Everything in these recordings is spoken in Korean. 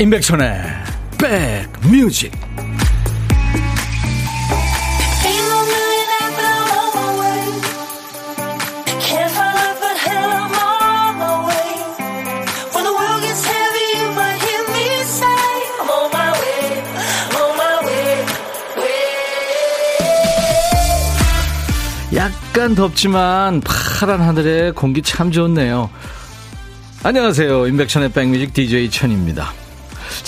임백천의 백뮤직 약간 덥지만 파란 하늘에 공기 참 좋네요. 안녕하세요. 임백천의 백뮤직 DJ 천입니다.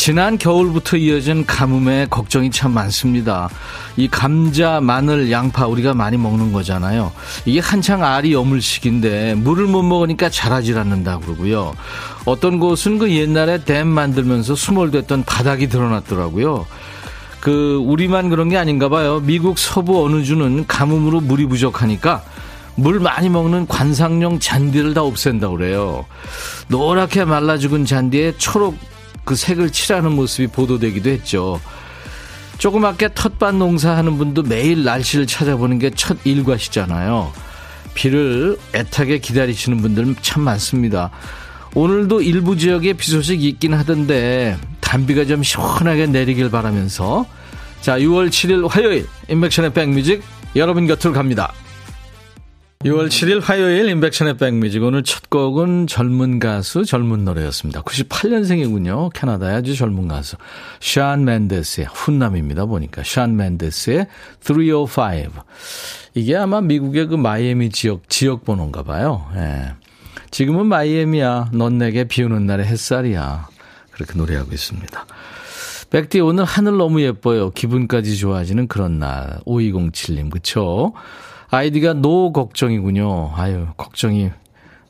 지난 겨울부터 이어진 가뭄에 걱정이 참 많습니다. 이 감자, 마늘, 양파 우리가 많이 먹는 거잖아요. 이게 한창 알이 여물 시기인데 물을 못 먹으니까 자라질 않는다 그러고요. 어떤 곳은 그 옛날에 댐 만들면서 수몰됐던 바닥이 드러났더라고요. 그 우리만 그런 게 아닌가 봐요. 미국 서부 어느 주는 가뭄으로 물이 부족하니까 물 많이 먹는 관상용 잔디를 다 없앤다 그래요. 노랗게 말라 죽은 잔디에 초록 그 색을 칠하는 모습이 보도되기도 했죠. 조그맣게 텃밭 농사하는 분도 매일 날씨를 찾아보는 게 첫 일과시잖아요. 비를 애타게 기다리시는 분들 참 많습니다. 오늘도 일부 지역에 비 소식 있긴 하던데 단비가 좀 시원하게 내리길 바라면서 자 6월 7일 화요일 인백션의 백뮤직 여러분 곁으로 갑니다. 6월 7일 화요일 인백션의 백뮤직 오늘 첫 곡은 젊은 가수 젊은 노래였습니다. 98년생이군요. 캐나다의 아주 젊은 가수 샤안 맨데스의 훈남입니다. 보니까 샤안 맨데스의 305 이게 아마 미국의 그 마이애미 지역 지역 번호인가 봐요. 예. 지금은 마이애미야. 넌 내게 비 오는 날의 햇살이야. 그렇게 노래하고 있습니다. 백디 오늘 하늘 너무 예뻐요. 기분까지 좋아지는 그런 날. 5207님 그쵸? 아이디가 no 걱정이군요. 아유, 걱정이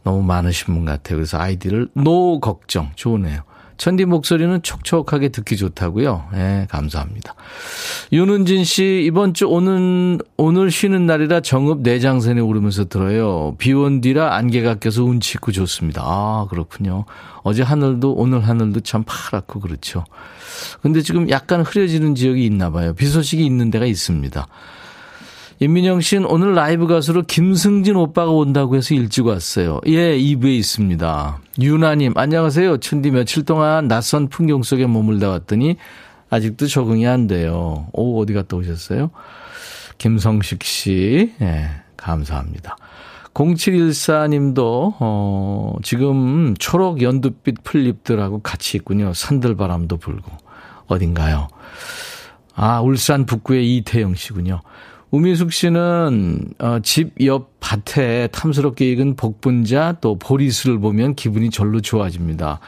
너무 많으신 분 같아요. 그래서 아이디를 no 걱정. 좋으네요. 천디 목소리는 촉촉하게 듣기 좋다고요. 예, 네, 감사합니다. 윤은진 씨 이번 주 오는 오늘 쉬는 날이라 정읍 내장산에 오르면서 들어요. 비온 뒤라 안개가 껴서 운치 있고 좋습니다. 아 그렇군요. 어제 하늘도 오늘 하늘도 참 파랗고 그렇죠. 근데 지금 약간 흐려지는 지역이 있나 봐요. 비 소식이 있는 데가 있습니다. 임민영 씨는 오늘 라이브 가수로 김승진 오빠가 온다고 해서 일찍 왔어요. 예, 2부에 있습니다. 유나님, 안녕하세요. 천디 며칠 동안 낯선 풍경 속에 머물다 왔더니 아직도 적응이 안 돼요. 오, 어디 갔다 오셨어요? 김성식 씨, 예, 감사합니다. 0714님도, 어, 지금 초록 연두빛 풀잎들하고 같이 있군요. 산들바람도 불고. 어딘가요? 아, 울산 북구의 이태영 씨군요. 우민숙 씨는 어, 집 옆 밭에 탐스럽게 익은 복분자 또 보리수를 보면 기분이 절로 좋아집니다.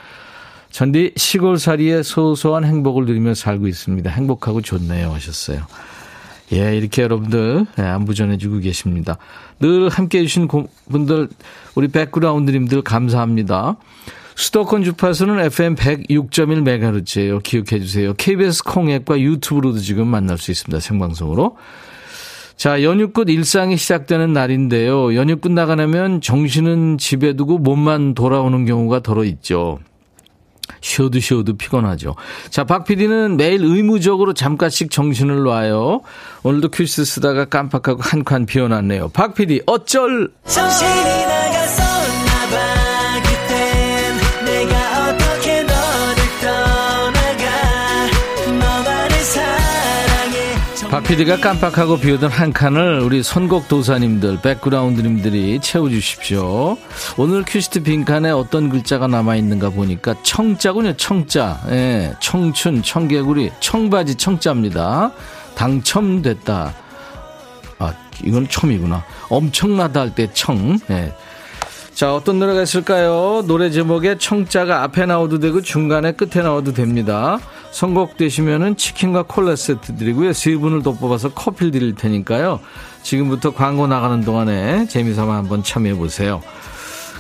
전디 시골살이의 소소한 행복을 누리며 살고 있습니다. 행복하고 좋네요 하셨어요. 예, 이렇게 여러분들 예, 안부 전해주고 계십니다. 늘 함께 해주신 분들 우리 백그라운드님들 감사합니다. 수도권 주파수는 FM 106.1MHz예요. 기억해 주세요. KBS 콩앱과 유튜브로도 지금 만날 수 있습니다. 생방송으로. 자, 연휴 끝 일상이 시작되는 날인데요. 연휴 끝나가면 정신은 집에 두고 몸만 돌아오는 경우가 더러 있죠. 쉬어도 쉬어도 피곤하죠. 자, 박 PD는 매일 의무적으로 잠깐씩 정신을 놔요. 오늘도 퀴즈 쓰다가 깜빡하고 한 칸 비워놨네요. 박 PD, 어쩔! 정신이 박 PD가 깜빡하고 비우던 한 칸을 우리 선곡 도사님들, 백그라운드님들이 채워주십시오. 오늘 퀴스트 빈칸에 어떤 글자가 남아있는가 보니까 청자군요, 청자. 예, 청춘, 청개구리, 청바지, 청자입니다. 당첨됐다. 아, 이건 첨이구나. 엄청나다 할 때 청. 예. 자, 어떤 노래가 있을까요? 노래 제목에 청자가 앞에 나와도 되고 중간에 끝에 나와도 됩니다. 선곡되시면은 치킨과 콜라 세트 드리고요. 세 분을 더 뽑아서 커피를 드릴 테니까요. 지금부터 광고 나가는 동안에 재미삼아 한번 참여해 보세요.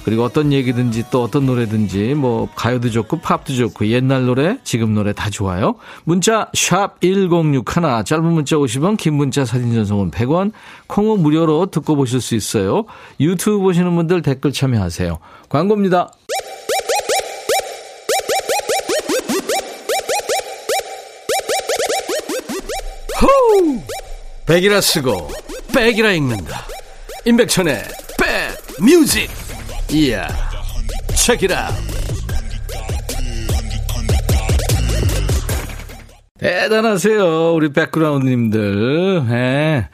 그리고 어떤 얘기든지 또 어떤 노래든지 뭐 가요도 좋고 팝도 좋고 옛날 노래 지금 노래 다 좋아요. 문자 샵 1061 짧은 문자 50원 긴 문자 사진 전송은 100원 콩은 무료로 듣고 보실 수 있어요. 유튜브 보시는 분들 댓글 참여하세요. 광고입니다. 호우! 백이라 쓰고 백이라 읽는다. 임백천의 백 뮤직. 이야. 책이라. 대단하세요. 우리 백그라운드님들. 네.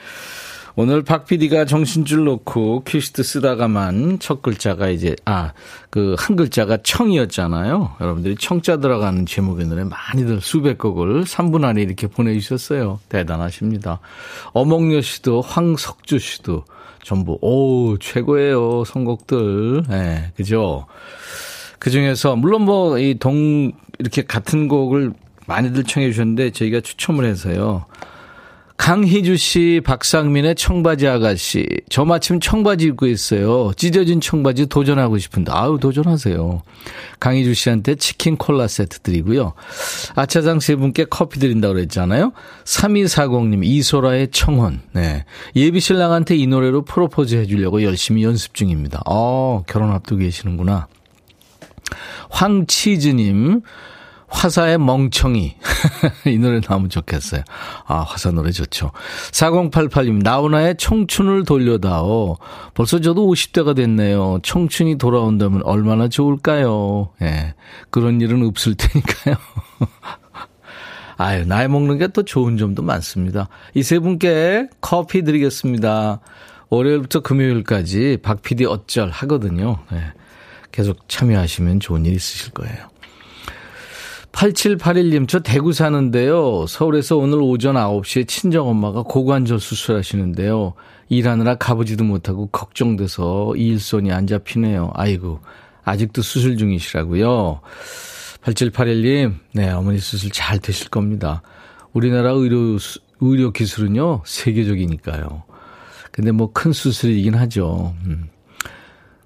오늘 박 PD가 정신줄 놓고 퀴스트 쓰다가만 첫 글자가 이제, 아, 그 한 글자가 청이었잖아요. 여러분들이 청자 들어가는 제목의 노래 많이들 수백 곡을 3분 안에 이렇게 보내주셨어요. 대단하십니다. 어몽여 씨도 황석주 씨도 전부, 오, 최고예요. 선곡들. 예, 네, 그죠? 그 중에서, 물론 뭐, 이 동, 이렇게 같은 곡을 많이들 청해 주셨는데, 저희가 추첨을 해서요. 강희주 씨, 박상민의 청바지 아가씨. 저 마침 청바지 입고 있어요. 찢어진 청바지 도전하고 싶은데. 아유, 도전하세요. 강희주 씨한테 치킨 콜라 세트 드리고요. 아차장 세 분께 커피 드린다고 그랬잖아요. 3240님, 이소라의 청혼. 네. 예비 신랑한테 이 노래로 프로포즈 해주려고 열심히 연습 중입니다. 어, 결혼 앞두고 계시는구나. 황치즈님, 화사의 멍청이. 이 노래 너무 좋겠어요. 아, 화사 노래 좋죠. 4088님, 나훈아의 청춘을 돌려다오. 벌써 저도 50대가 됐네요. 청춘이 돌아온다면 얼마나 좋을까요? 예. 네, 그런 일은 없을 테니까요. 아유, 나이 먹는 게 또 좋은 점도 많습니다. 이 세 분께 커피 드리겠습니다. 월요일부터 금요일까지 박 PD 어쩔 하거든요. 네. 계속 참여하시면 좋은 일 있으실 거예요. 8781님, 저 대구 사는데요. 서울에서 오늘 오전 9시에 친정엄마가 고관절 수술하시는데요. 일하느라 가보지도 못하고 걱정돼서 일손이 안 잡히네요. 아이고, 아직도 수술 중이시라고요. 8781님, 네, 어머니 수술 잘 되실 겁니다. 우리나라 의료, 의료 기술은요, 세계적이니까요. 근데 뭐 큰 수술이긴 하죠. 음.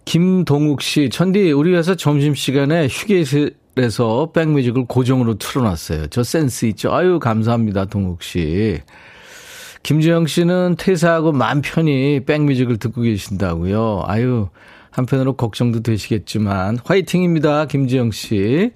김동욱 씨, 천디, 우리 회사 점심시간에 휴게실 그래서 백뮤직을 고정으로 틀어놨어요. 저 센스 있죠? 아유, 감사합니다, 동욱 씨. 김주영 씨는 퇴사하고 맘 편히 백뮤직을 듣고 계신다고요. 아유, 한편으로 걱정도 되시겠지만, 화이팅입니다, 김주영 씨.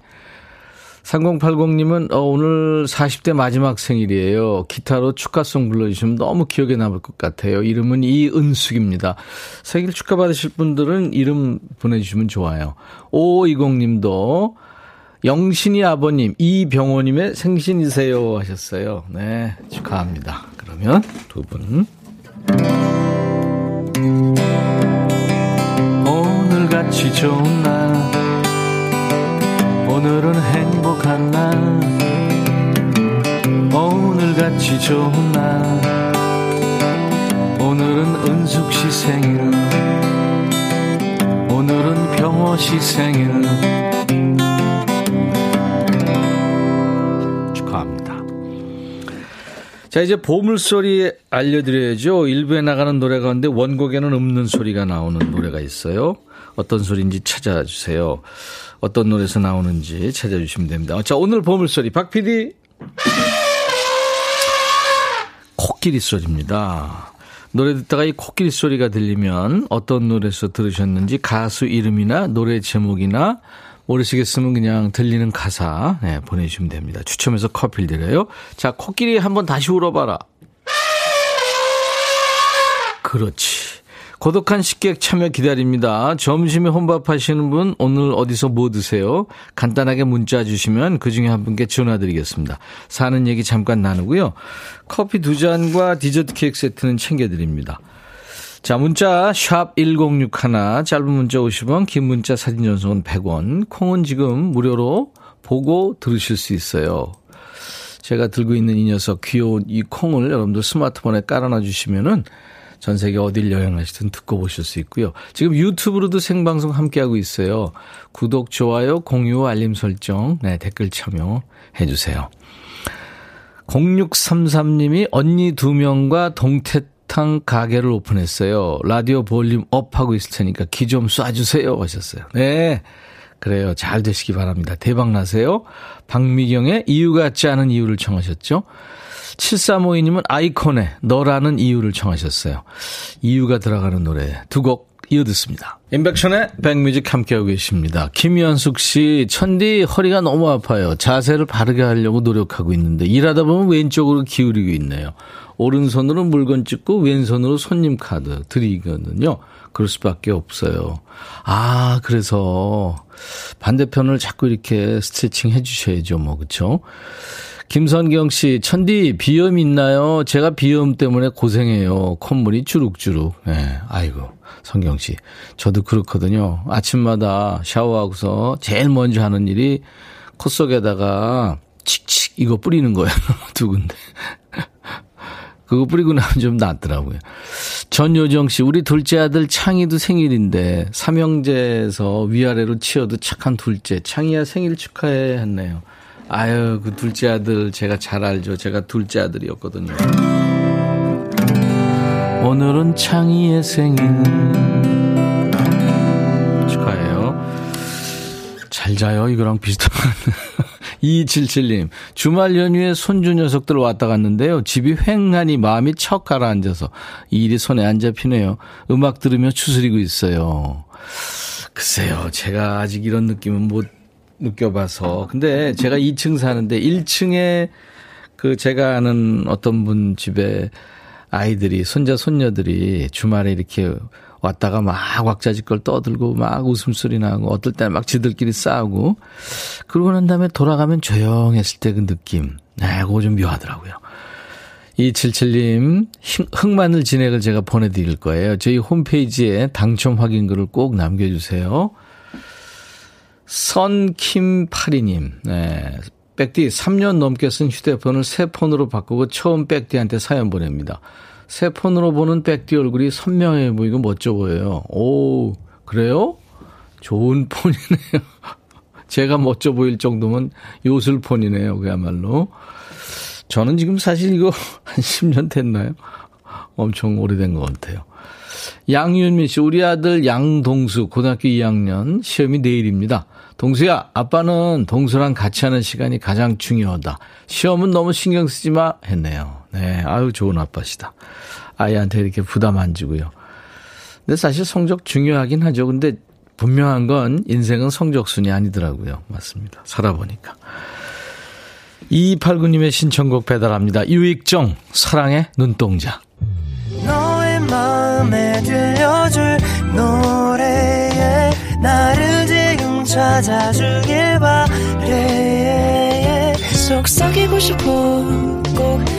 3080님은 어, 오늘 40대 마지막 생일이에요. 기타로 축하송 불러주시면 너무 기억에 남을 것 같아요. 이름은 이은숙입니다. 생일 축하받으실 분들은 이름 보내주시면 좋아요. 5520님도 영신이 아버님, 이병호님의 생신이세요 하셨어요. 네, 축하합니다. 그러면 두 분. 오늘 같이 좋은 날, 오늘은 행복한 날, 오늘 같이 좋은 날, 오늘은 은숙 씨 생일, 오늘은 병호 씨 생일, 자, 이제 보물소리 알려드려야죠. 일부에 나가는 노래 가운데 원곡에는 없는 소리가 나오는 노래가 있어요. 어떤 소리인지 찾아주세요. 어떤 노래에서 나오는지 찾아주시면 됩니다. 자, 오늘 보물소리. 박 PD. 코끼리 소리입니다. 노래 듣다가 이 코끼리 소리가 들리면 어떤 노래에서 들으셨는지 가수 이름이나 노래 제목이나 모르시겠으면 그냥 들리는 가사 네, 보내주시면 됩니다. 추첨해서 커피를 드려요. 자, 코끼리 한번 다시 울어봐라. 그렇지. 고독한 식객 참여 기다립니다. 점심에 혼밥 하시는 분 오늘 어디서 뭐 드세요? 간단하게 문자 주시면 그중에 한 분께 전화 드리겠습니다. 사는 얘기 잠깐 나누고요. 커피 두 잔과 디저트 케이크 세트는 챙겨드립니다. 자, 문자 샵 1061, 짧은 문자 50원, 긴 문자 사진 전송은 100원. 콩은 지금 무료로 보고 들으실 수 있어요. 제가 들고 있는 이 녀석 귀여운 이 콩을 여러분들 스마트폰에 깔아놔 주시면은 전 세계 어딜 여행하시든 듣고 보실 수 있고요. 지금 유튜브로도 생방송 함께하고 있어요. 구독, 좋아요, 공유, 알림 설정, 네, 댓글 참여해 주세요. 0633님이 언니 두 명과 동태 탕 가게를 오픈했어요. 라디오 볼륨 up 하고 있을 테니까 기 좀 쏴주세요. 하셨어요. 네. 그래요. 잘 되시기 바랍니다. 대박 나세요. 박미경의 이유 같지 않은 이유를 청하셨죠. 7352님은 아이콘의 너라는 이유를 청하셨어요. 이유가 들어가는 노래 두 곡 이어 듣습니다. 인백션의 백뮤직 함께하고 계십니다. 김현숙 씨, 천디 허리가 너무 아파요. 자세를 바르게 하려고 노력하고 있는데 일하다 보면 왼쪽으로 기울이고 있네요. 오른손으로 물건 찍고 왼손으로 손님 카드 드리거든요. 그럴 수밖에 없어요. 아, 그래서 반대편을 자꾸 이렇게 스트레칭 해 주셔야죠. 뭐, 그쵸? 김선경 씨, 천디, 비염 있나요? 제가 비염 때문에 고생해요. 콧물이 주룩주룩. 네, 아이고, 성경 씨. 저도 그렇거든요. 아침마다 샤워하고서 제일 먼저 하는 일이 콧 속에다가 칙칙 이거 뿌리는 거예요. 두 군데. 그거 뿌리고 나면 좀 낫더라고요. 전요정 씨, 우리 둘째 아들 창희도 생일인데, 삼형제에서 위아래로 치어도 착한 둘째. 창희야 생일 축하해 했네요. 아유, 그 둘째 아들 제가 잘 알죠. 제가 둘째 아들이었거든요. 오늘은 창희의 생일. 축하해요. 잘 자요. 이거랑 비슷한. 2277님, 주말 연휴에 손주 녀석들 왔다 갔는데요. 집이 횡하니 마음이 척 가라앉아서 이 일이 손에 안 잡히네요. 음악 들으며 추스리고 있어요. 글쎄요, 제가 아직 이런 느낌은 못 느껴봐서. 근데 제가 2층 사는데 1층에 그 제가 아는 어떤 분 집에 아이들이, 손자, 손녀들이 주말에 이렇게 왔다가 막 왁자지껄 떠들고 막 웃음소리 나고 어떨 때는 막 지들끼리 싸우고 그러고 난 다음에 돌아가면 조용했을 때 그 느낌. 네, 그거 좀 묘하더라고요. 277님, 흑마늘 진액을 제가 보내드릴 거예요. 저희 홈페이지에 당첨 확인글을 꼭 남겨주세요. 선킴파리님, 네. 백디 3년 넘게 쓴 휴대폰을 새 폰으로 바꾸고 처음 백디한테 사연 보냅니다. 새 폰으로 보는 백디 얼굴이 선명해 보이고 멋져 보여요. 오, 그래요? 좋은 폰이네요. 제가 멋져 보일 정도면 요술 폰이네요, 그야말로. 저는 지금 사실 이거 한 10년 됐나요? 엄청 오래된 것 같아요. 양윤미 씨, 우리 아들 양동수, 고등학교 2학년, 시험이 내일입니다. 동수야, 아빠는 동수랑 같이 하는 시간이 가장 중요하다. 시험은 너무 신경 쓰지 마. 했네요. 네, 아유, 좋은 아빠시다. 아이한테 이렇게 부담 안 주고요. 근데 사실 성적 중요하긴 하죠. 근데 분명한 건 인생은 성적순이 아니더라고요. 맞습니다. 살아보니까. 2289님의 신청곡 배달합니다. 유익정, 사랑의 눈동자. 너의 마음에 들려줄 노래에 나를 지금 찾아주길 바래 속삭이고 싶어 꼭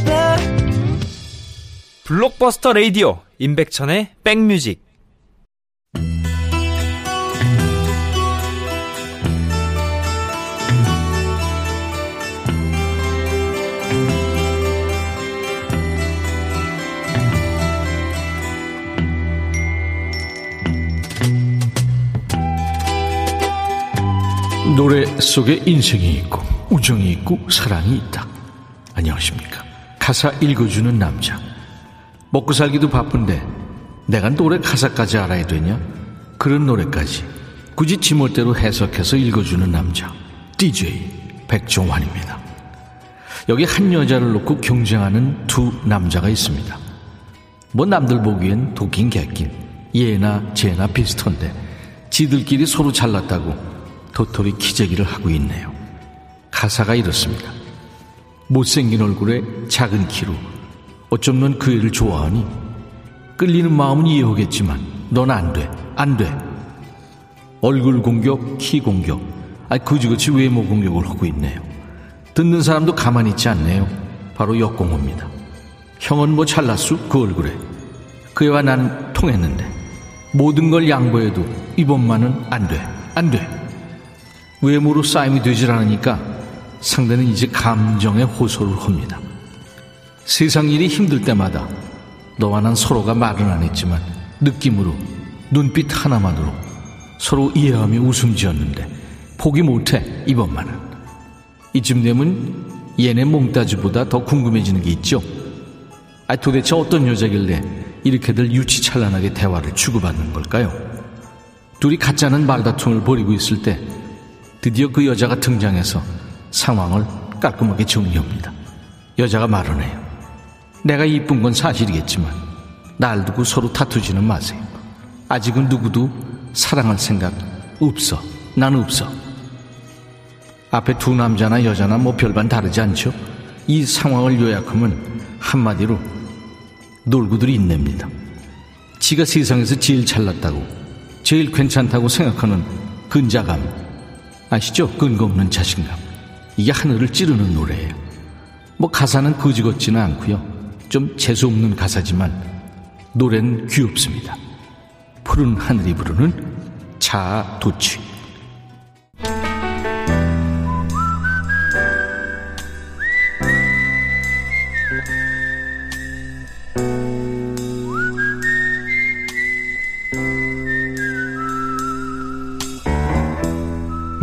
블록버스터 레이디오 임백천의 백뮤직 노래 속에 인생이 있고 우정이 있고 사랑이 있다. 안녕하십니까. 가사 읽어주는 남자. 먹고 살기도 바쁜데 내가 노래 가사까지 알아야 되냐? 그런 노래까지 굳이 지멋대로 해석해서 읽어주는 남자. DJ 백종환입니다. 여기 한 여자를 놓고 경쟁하는 두 남자가 있습니다. 뭐 남들 보기엔 도긴 개낀 얘나 쟤나 비슷한데 지들끼리 서로 잘났다고 도토리 기재기를 하고 있네요. 가사가 이렇습니다. 못생긴 얼굴에 작은 키로 어쩜 넌 그 애를 좋아하니? 끌리는 마음은 이해하겠지만 넌 안 돼, 안 돼. 얼굴 공격, 키 공격, 아 그지그지 외모 공격을 하고 있네요. 듣는 사람도 가만히 있지 않네요. 바로 역공호입니다. 형은 뭐 잘났수? 그 얼굴에. 그애와 나는 통했는데 모든 걸 양보해도 이번만은 안 돼, 안 돼. 외모로 싸움이 되질 않으니까 상대는 이제 감정의 호소를 합니다. 세상 일이 힘들 때마다 너와 난 서로가 말은 안 했지만 느낌으로 눈빛 하나만으로 서로 이해하며 웃음 지었는데 포기 못해 이번만은 이쯤 되면 얘네 몽따주보다 더 궁금해지는 게 있죠. 아 도대체 어떤 여자길래 이렇게들 유치찬란하게 대화를 주고받는 걸까요? 둘이 가짜는 말다툼을 벌이고 있을 때 드디어 그 여자가 등장해서 상황을 깔끔하게 정리합니다. 여자가 말을 해요. 내가 이쁜 건 사실이겠지만 날 두고 서로 다투지는 마세요. 아직은 누구도 사랑할 생각 없어. 난 없어. 앞에 두 남자나 여자나 뭐 별반 다르지 않죠? 이 상황을 요약하면 한마디로 놀고들 인냅니다. 지가 세상에서 제일 잘났다고, 제일 괜찮다고 생각하는 근자감. 아시죠? 근거 없는 자신감. 이게 하늘을 찌르는 노래예요. 뭐 가사는 거지 같지는 않고요. 좀 재수없는 가사지만 노래는 귀엽습니다. 푸른 하늘이 부르는 자도취.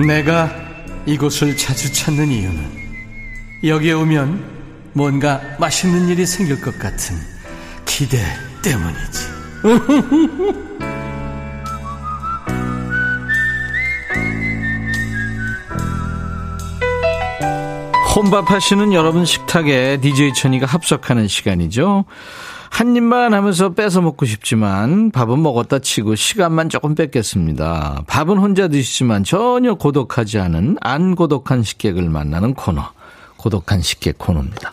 내가 이곳을 자주 찾는 이유는 여기에 오면 뭔가 맛있는 일이 생길 것 같은 기대 때문이지. 혼밥 하시는 여러분 식탁에 DJ 천이가 합석하는 시간이죠. 한 입만 하면서 뺏어 먹고 싶지만 밥은 먹었다 치고 시간만 조금 뺏겠습니다. 밥은 혼자 드시지만 전혀 고독하지 않은 안 고독한 식객을 만나는 코너. 고독한 식객 코너입니다.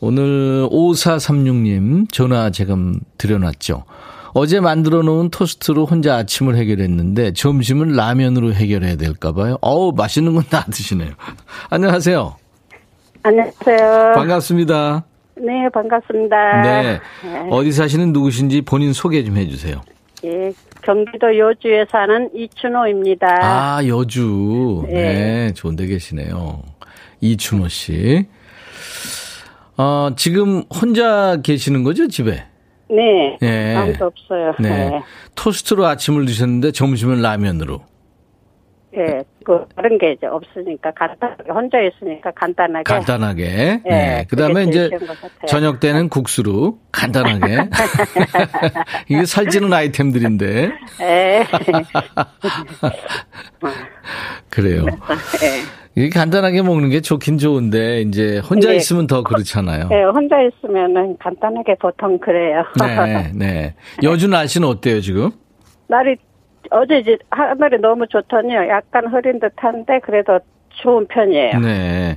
오늘 5436님 전화 지금 드려놨죠. 어제 만들어 놓은 토스트로 혼자 아침을 해결했는데 점심은 라면으로 해결해야 될까 봐요. 어우, 맛있는 건 다 드시네요. 안녕하세요. 안녕하세요. 반갑습니다. 네, 반갑습니다. 네. 어디 사시는 누구신지 본인 소개 좀 해주세요. 예, 경기도 여주에 사는 이춘호입니다. 아, 여주. 네. 네. 좋은 데 계시네요. 이춘호 씨. 어, 지금 혼자 계시는 거죠, 집에? 네. 네. 아무도 없어요. 네. 네. 토스트로 아침을 드셨는데 점심은 라면으로. 예, 그 다른 게 이제 없으니까 간단하게 혼자 있으니까 간단하게. 간단하게. 네. 네, 그 다음에 그게 제일 이제. 저녁 때는 국수로 간단하게. 이게 살찌는 아이템들인데. 예. 그래요. 예. 이게 간단하게 먹는 게 좋긴 좋은데, 이제 혼자 네. 있으면 더 그렇잖아요. 예, 혼자 있으면은 간단하게 보통 그래요. 네, 네. 여주 날씨는 어때요, 지금? 날이 어제 이제 하늘이 너무 좋더니요. 약간 흐린 듯한데 그래도 좋은 편이에요. 네.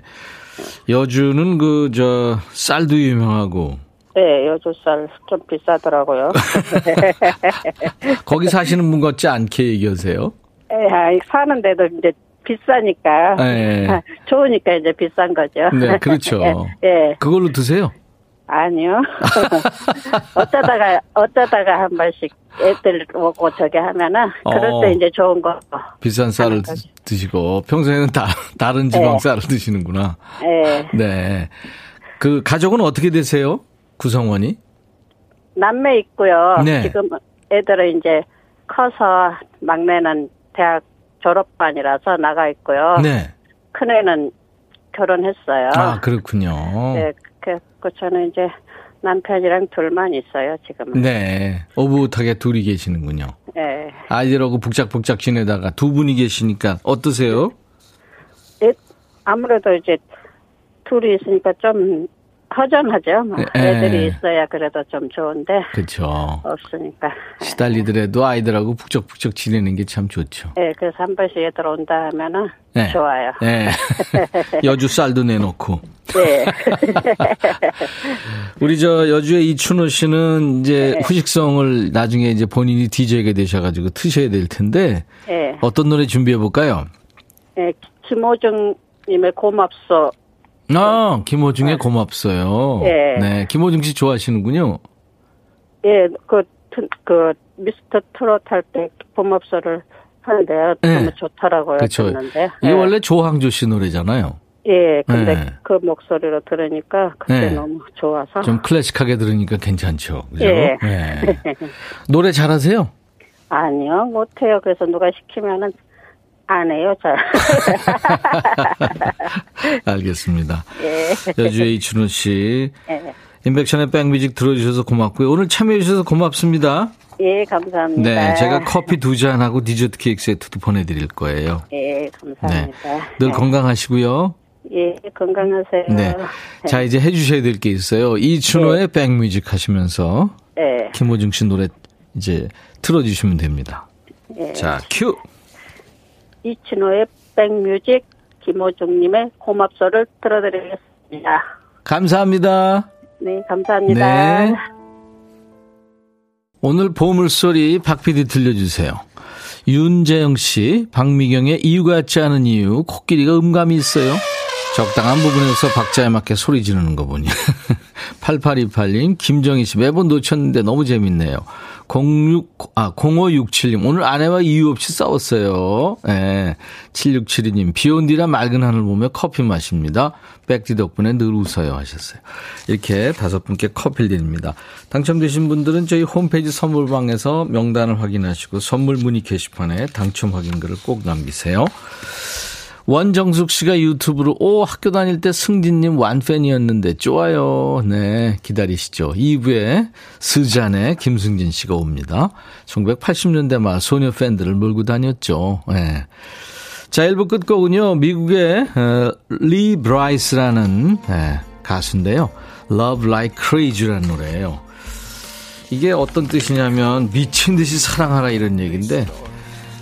여주는 그, 저, 쌀도 유명하고, 네, 여주 쌀 좀 비싸더라고요. 거기 사시는 분 같지 않게 얘기하세요. 예, 아, 사는데도 이제 비싸니까. 네. 아, 좋으니까 이제 비싼 거죠. 네, 그렇죠. 예, 예. 그걸로 드세요. 아니요. 어쩌다가, 어쩌다가 한 번씩 애들 오고 저기 하면은, 그럴 어. 때 이제 좋은 거. 비싼 쌀을 드, 드시고, 평소에는 다, 다른 지방 네. 쌀을 드시는구나. 예. 네. 그, 가족은 어떻게 되세요? 구성원이? 남매 있고요. 네. 지금 애들은 이제 커서 막내는 대학 졸업반이라서 나가 있고요. 네. 큰애는 결혼했어요. 아, 그렇군요. 네, 그, 그 저는 이제 남편이랑 둘만 있어요, 지금. 네. 오붓하게 둘이 계시는군요. 네. 아이들하고 북작북작 지내다가 두 분이 계시니까 어떠세요? 애- 아무래도 이제 둘이 있으니까 좀 허전하죠. 뭐 네. 애들이 있어야 그래도 좀 좋은데 그렇죠. 없으니까. 시달리더라도 아이들하고 북적북적 지내는 게 참 좋죠. 네, 그래서 한 번씩 애들 온다 하면은 네. 좋아요. 네. 여주 쌀도 내놓고. 네. 우리 저 여주의 이춘호 씨는 이제 네. 후식성을 나중에 이제 본인이 DJ가 되셔가지고 트셔야 될 텐데 네. 어떤 노래 준비해 볼까요? 네, 김호중 님의 고맙소. 아, 김호중의 고맙어요. 네. 네, 김호중 씨 좋아하시는군요. 예, 그, 트- 그, 미스터 트롯 할 때 고맙소를 하는데요. 네. 너무 좋더라고요. 그렇죠. 듣는데. 이게 예. 원래 조항조 씨 노래잖아요. 예, 근데 네. 그 목소리로 들으니까 그때 네. 너무 좋아서. 좀 클래식하게 들으니까 괜찮죠. 그죠? 예. 네. 노래 잘하세요? 아니요, 못해요. 그래서 누가 시키면은 안 해요, 잘. 알겠습니다. 예. 여주의 이춘호 씨. 예. 인백션의 백뮤직 들어주셔서 고맙고요. 오늘 참여해주셔서 고맙습니다. 예, 감사합니다. 네, 제가 커피 두 잔하고 디저트 케이크 세트도 보내드릴 거예요. 예, 감사합니다. 늘 예. 건강하시고요. 예, 건강하세요. 네. 자, 이제 해주셔야 될 게 있어요. 이춘호의 네. 백뮤직 하시면서. 네. 김호중 씨 노래 이제 틀어주시면 됩니다. 네. 자, 큐! 이춘호의 백뮤직, 김호중님의 고맙소를 틀어드리겠습니다. 감사합니다. 네, 감사합니다. 네. 오늘 보물소리 박PD 들려주세요. 윤재영 씨, 박미경의 이유 같지 않은 이유, 코끼리가 음감이 있어요. 적당한 부분에서 박자에 맞게 소리 지르는 거 보니. 8828님, 김정희 씨, 매번 놓쳤는데 너무 재밌네요. 06, 아, 0567님, 오늘 아내와 이유 없이 싸웠어요. 예. 네. 7672님, 비 온 뒤라 맑은 하늘 보며 커피 마십니다. 백디 덕분에 늘 웃어요 하셨어요. 이렇게 다섯 분께 커피를 드립니다. 당첨되신 분들은 저희 홈페이지 선물방에서 명단을 확인하시고 선물 문의 게시판에 당첨 확인글을 꼭 남기세요. 원정숙 씨가 유튜브로 오 학교 다닐 때 승진님 완팬이었는데 좋아요. 네 기다리시죠. 2부에 스잔의 김승진 씨가 옵니다. 1980년대 말 소녀 팬들을 몰고 다녔죠. 네. 자 1부 끝곡은요. 미국의 어, 리 브라이스라는 네, 가수인데요. Love Like Crazy라는 노래예요. 이게 어떤 뜻이냐면 미친 듯이 사랑하라 이런 얘기인데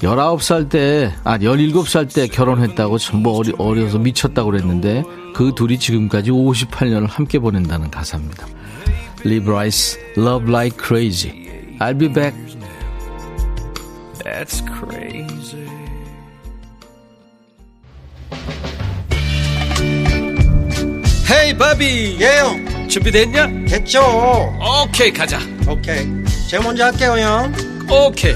19살 때, 아, 17살 때 결혼했다고 전부 어리, 어려서 미쳤다고 그랬는데 그 둘이 지금까지 58년을 함께 보낸다는 가사입니다. Live Rice, Love Like Crazy. I'll be back. That's crazy. 헤이 바비 예영 준비됐냐? 됐죠 오케이 가자 오케이 제가 먼저 할게요 형 오케이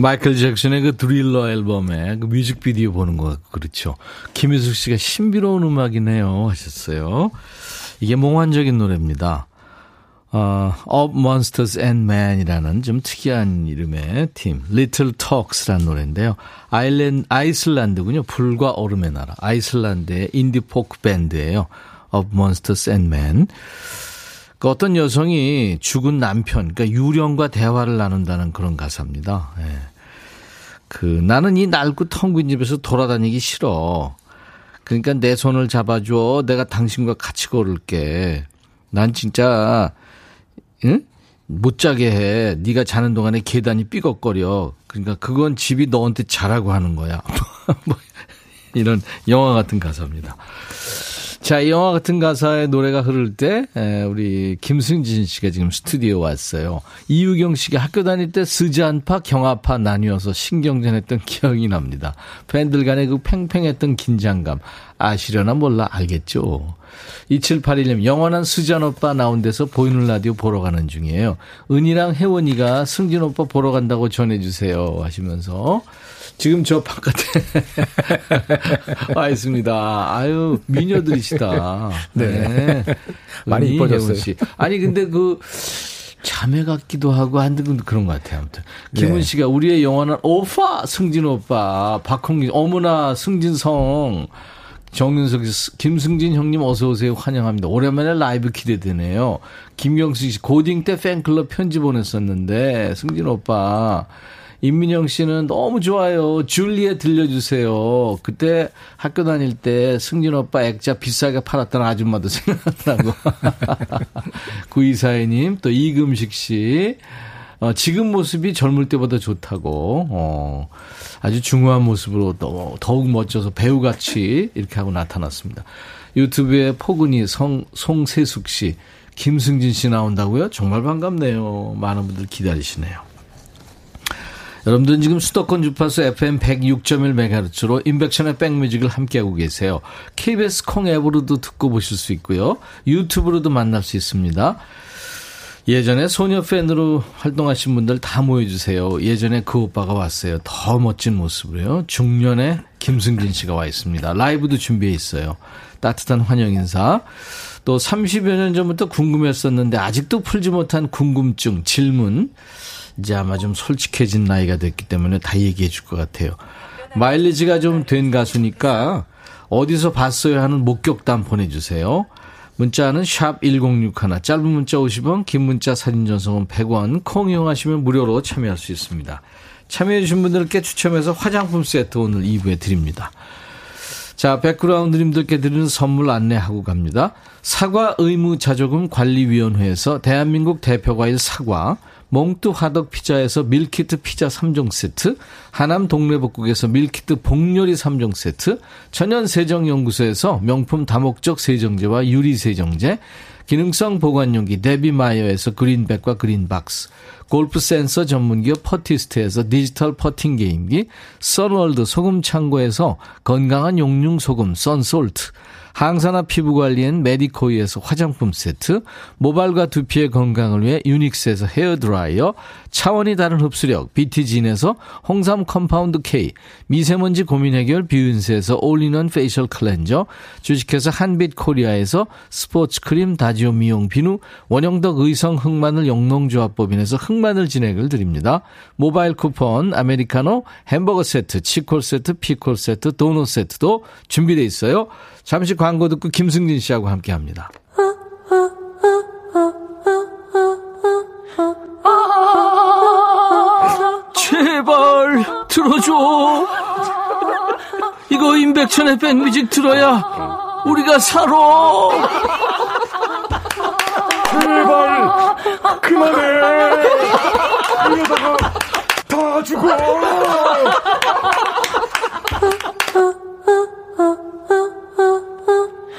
마이클 잭슨의 그 드릴러 앨범에 그 뮤직비디오 보는 것 같고 그렇죠. 김유숙 씨가 신비로운 음악이네요 하셨어요. 이게 몽환적인 노래입니다. 어, Of Monsters and Men이라는 좀 특이한 이름의 팀, Little Talks라는 노래인데요. 아일랜, 아이슬란드군요. 불과 얼음의 나라. 아이슬란드의 인디 포크 밴드예요. Of Monsters and Men. 그 어떤 여성이 죽은 남편, 그러니까 유령과 대화를 나눈다는 그런 가사입니다. 예. 그 나는 이 낡고 텅빈 집에서 돌아다니기 싫어. 그러니까 내 손을 잡아줘. 내가 당신과 같이 걸을게. 난 진짜 응? 못 자게 해. 네가 자는 동안에 계단이 삐걱거려. 그러니까 그건 집이 너한테 자라고 하는 거야. 뭐 이런 영화 같은 가사입니다. 자, 이 영화 같은 가사의 노래가 흐를 때, 우리 김승진 씨가 지금 스튜디오에 왔어요. 이유경 씨가 학교 다닐 때 스자안파, 경아파 나뉘어서 신경전했던 기억이 납니다. 팬들 간의 그 팽팽했던 긴장감. 아시려나 몰라 알겠죠. 2781님, 영원한 수잔 오빠 나온 데서 보이는 라디오 보러 가는 중이에요. 은이랑 혜원이가 승진 오빠 보러 간다고 전해주세요. 하시면서. 지금 저 바깥에 와 있습니다. 아유, 미녀들이시다. 네. 네. 많이 이뻐졌어요. 씨. 아니, 근데 그, 자매 같기도 하고 한든 그런 것 같아요. 아무튼 김은 네. 씨가 우리의 영원한 오빠 승진 오빠 박홍기 어머나 승진성 정윤석 씨, 김승진 형님 어서 오세요 환영합니다. 오랜만에 라이브 기대되네요. 김경수 씨 고딩 때 팬클럽 편지 보냈었는데 승진 오빠 임민영 씨는 너무 좋아요. 줄리에 들려주세요. 그때 학교 다닐 때 승진 오빠 액자 비싸게 팔았던 아줌마도 생각나고. 구이사회님, 또 이금식 씨. 어, 지금 모습이 젊을 때보다 좋다고, 어, 아주 중후한 모습으로 더, 더욱 멋져서 배우같이 이렇게 하고 나타났습니다. 유튜브에 포근이 성, 송세숙 씨, 김승진 씨 나온다고요? 정말 반갑네요. 많은 분들 기다리시네요. 여러분들은 지금 수도권 주파수 FM 106.1MHz로 인백션의 백뮤직을 함께하고 계세요. KBS 콩 앱으로도 듣고 보실 수 있고요. 유튜브로도 만날 수 있습니다. 예전에 소녀 팬으로 활동하신 분들 다 모여주세요. 예전에 그 오빠가 왔어요. 더 멋진 모습으로요. 중년의 김승진 씨가 와 있습니다. 라이브도 준비해 있어요. 따뜻한 환영 인사. 또 30여 년 전부터 궁금했었는데 아직도 풀지 못한 궁금증, 질문. 이제 아마 좀 솔직해진 나이가 됐기 때문에 다 얘기해 줄 것 같아요. 마일리지가 좀 된 가수니까 어디서 봤어요 하는 목격담 보내주세요. 문자는 샵 1061, 짧은 문자 50원, 긴 문자 사진 전송은 100원, 콩 이용하시면 무료로 참여할 수 있습니다. 참여해주신 분들께 추첨해서 화장품 세트 오늘 2부에 드립니다. 자, 백그라운드님들께 드리는 선물 안내하고 갑니다. 사과 의무 자조금 관리위원회에서 대한민국 대표과일 사과, 몽뚜 화덕 피자에서 밀키트 피자 3종 세트, 하남 동래복국에서 밀키트 복요리 3종 세트, 천연 세정연구소에서 명품 다목적 세정제와 유리 세정제, 기능성 보관용기 데비마이어에서 그린백과 그린박스, 골프 센서 전문기업 퍼티스트에서 디지털 퍼팅 게임기, 썬월드 소금 창고에서 건강한 용융 소금 썬솔트, 항산화 피부 관리엔 메디코이에서 화장품 세트, 모발과 두피의 건강을 위해 유닉스에서 헤어 드라이어, 차원이 다른 흡수력 BT진에서 홍삼 compound K, 미세먼지 고민 해결 뷰인스에서 all-in-one facial cleanser, 주식회사 한빛 코리아에서 스포츠 크림 다지오 미용 비누, 원형덕 의성 흑마늘 영농조합법인에서 흑마늘 진액을 드립니다. 모바일 쿠폰, 아메리카노, 햄버거 세트, 치콜 세트, 피콜 세트, 도넛 세트도 준비되어 있어요. 잠시 광고 듣고 김승진 씨하고 함께 합니다. 제발 들어줘. 이거 임백천의 백뮤직 들어야 우리가 살아. 제발 그만해. 이러다가 다 죽어.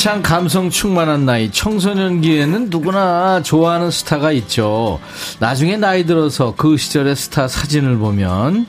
한창 감성 충만한 나이 청소년기에는 누구나 좋아하는 스타가 있죠. 나중에 나이 들어서 그 시절의 스타 사진을 보면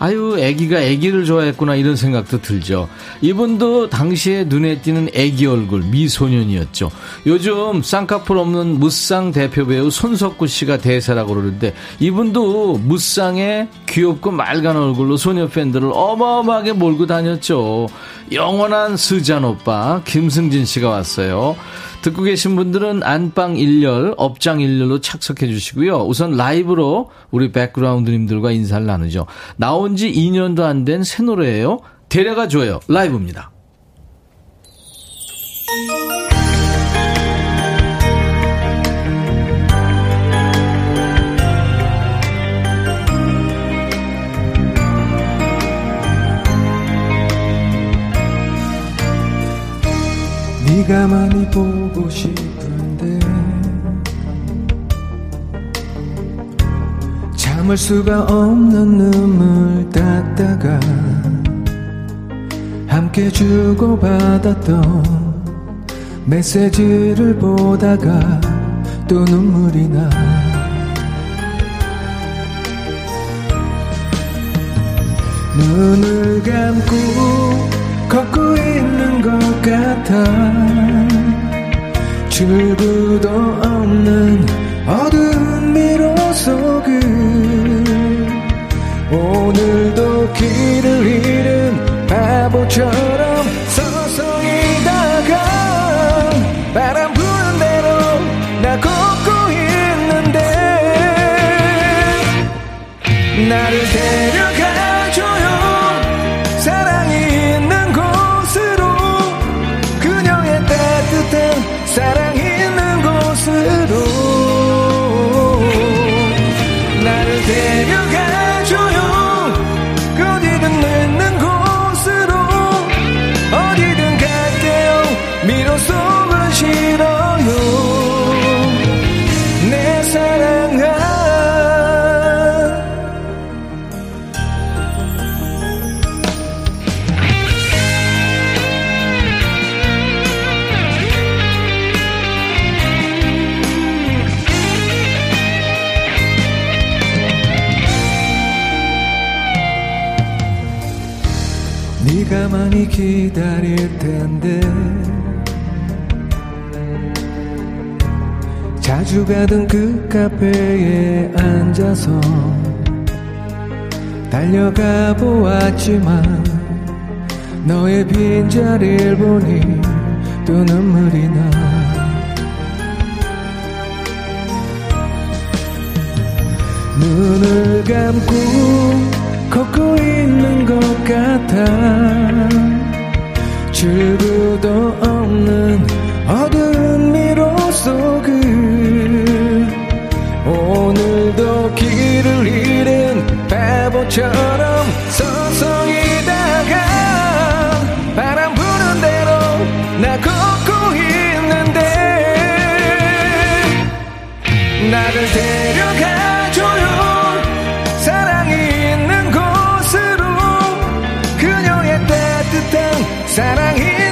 아유 애기가 애기를 좋아했구나 이런 생각도 들죠. 이분도 당시에 눈에 띄는 애기 얼굴 미소년이었죠. 요즘 쌍꺼풀 없는 무쌍 대표 배우 손석구 씨가 대세라고 그러는데 이분도 무쌍의 귀엽고 맑은 얼굴로 소녀 팬들을 어마어마하게 몰고 다녔죠. 영원한 스잔 오빠 김승진 씨가 왔어요. 듣고 계신 분들은 안방 1열, 업장 1열로 착석해 주시고요. 우선 라이브로 우리 백그라운드님들과 인사를 나누죠. 나온 지 2년도 안 된 새 노래예요. 데려가 줘요. 라이브입니다. 네가 많이 보고 싶은데. 참을 수가 없는 눈물 닦다가 함께 주고받았던 메시지를 보다가 또 눈물이 나. 눈을 감고 걷고 있는 것 같아. 출구도 없는 어두운 미로 속을 오늘도 길을 잃은 바보처럼 가던 그 카페에 앉아서 달려가 보았지만 너의 빈자리를 보니 또 눈물이 나. 눈을 감고 걷고 있는 것 같아. 출구도 없는 어두 바보처럼 서서히 다가 바람 부는 대로 나 걷고 있는데 나를 데려가줘요. 사랑이 있는 곳으로 그녀의 따뜻한 사랑이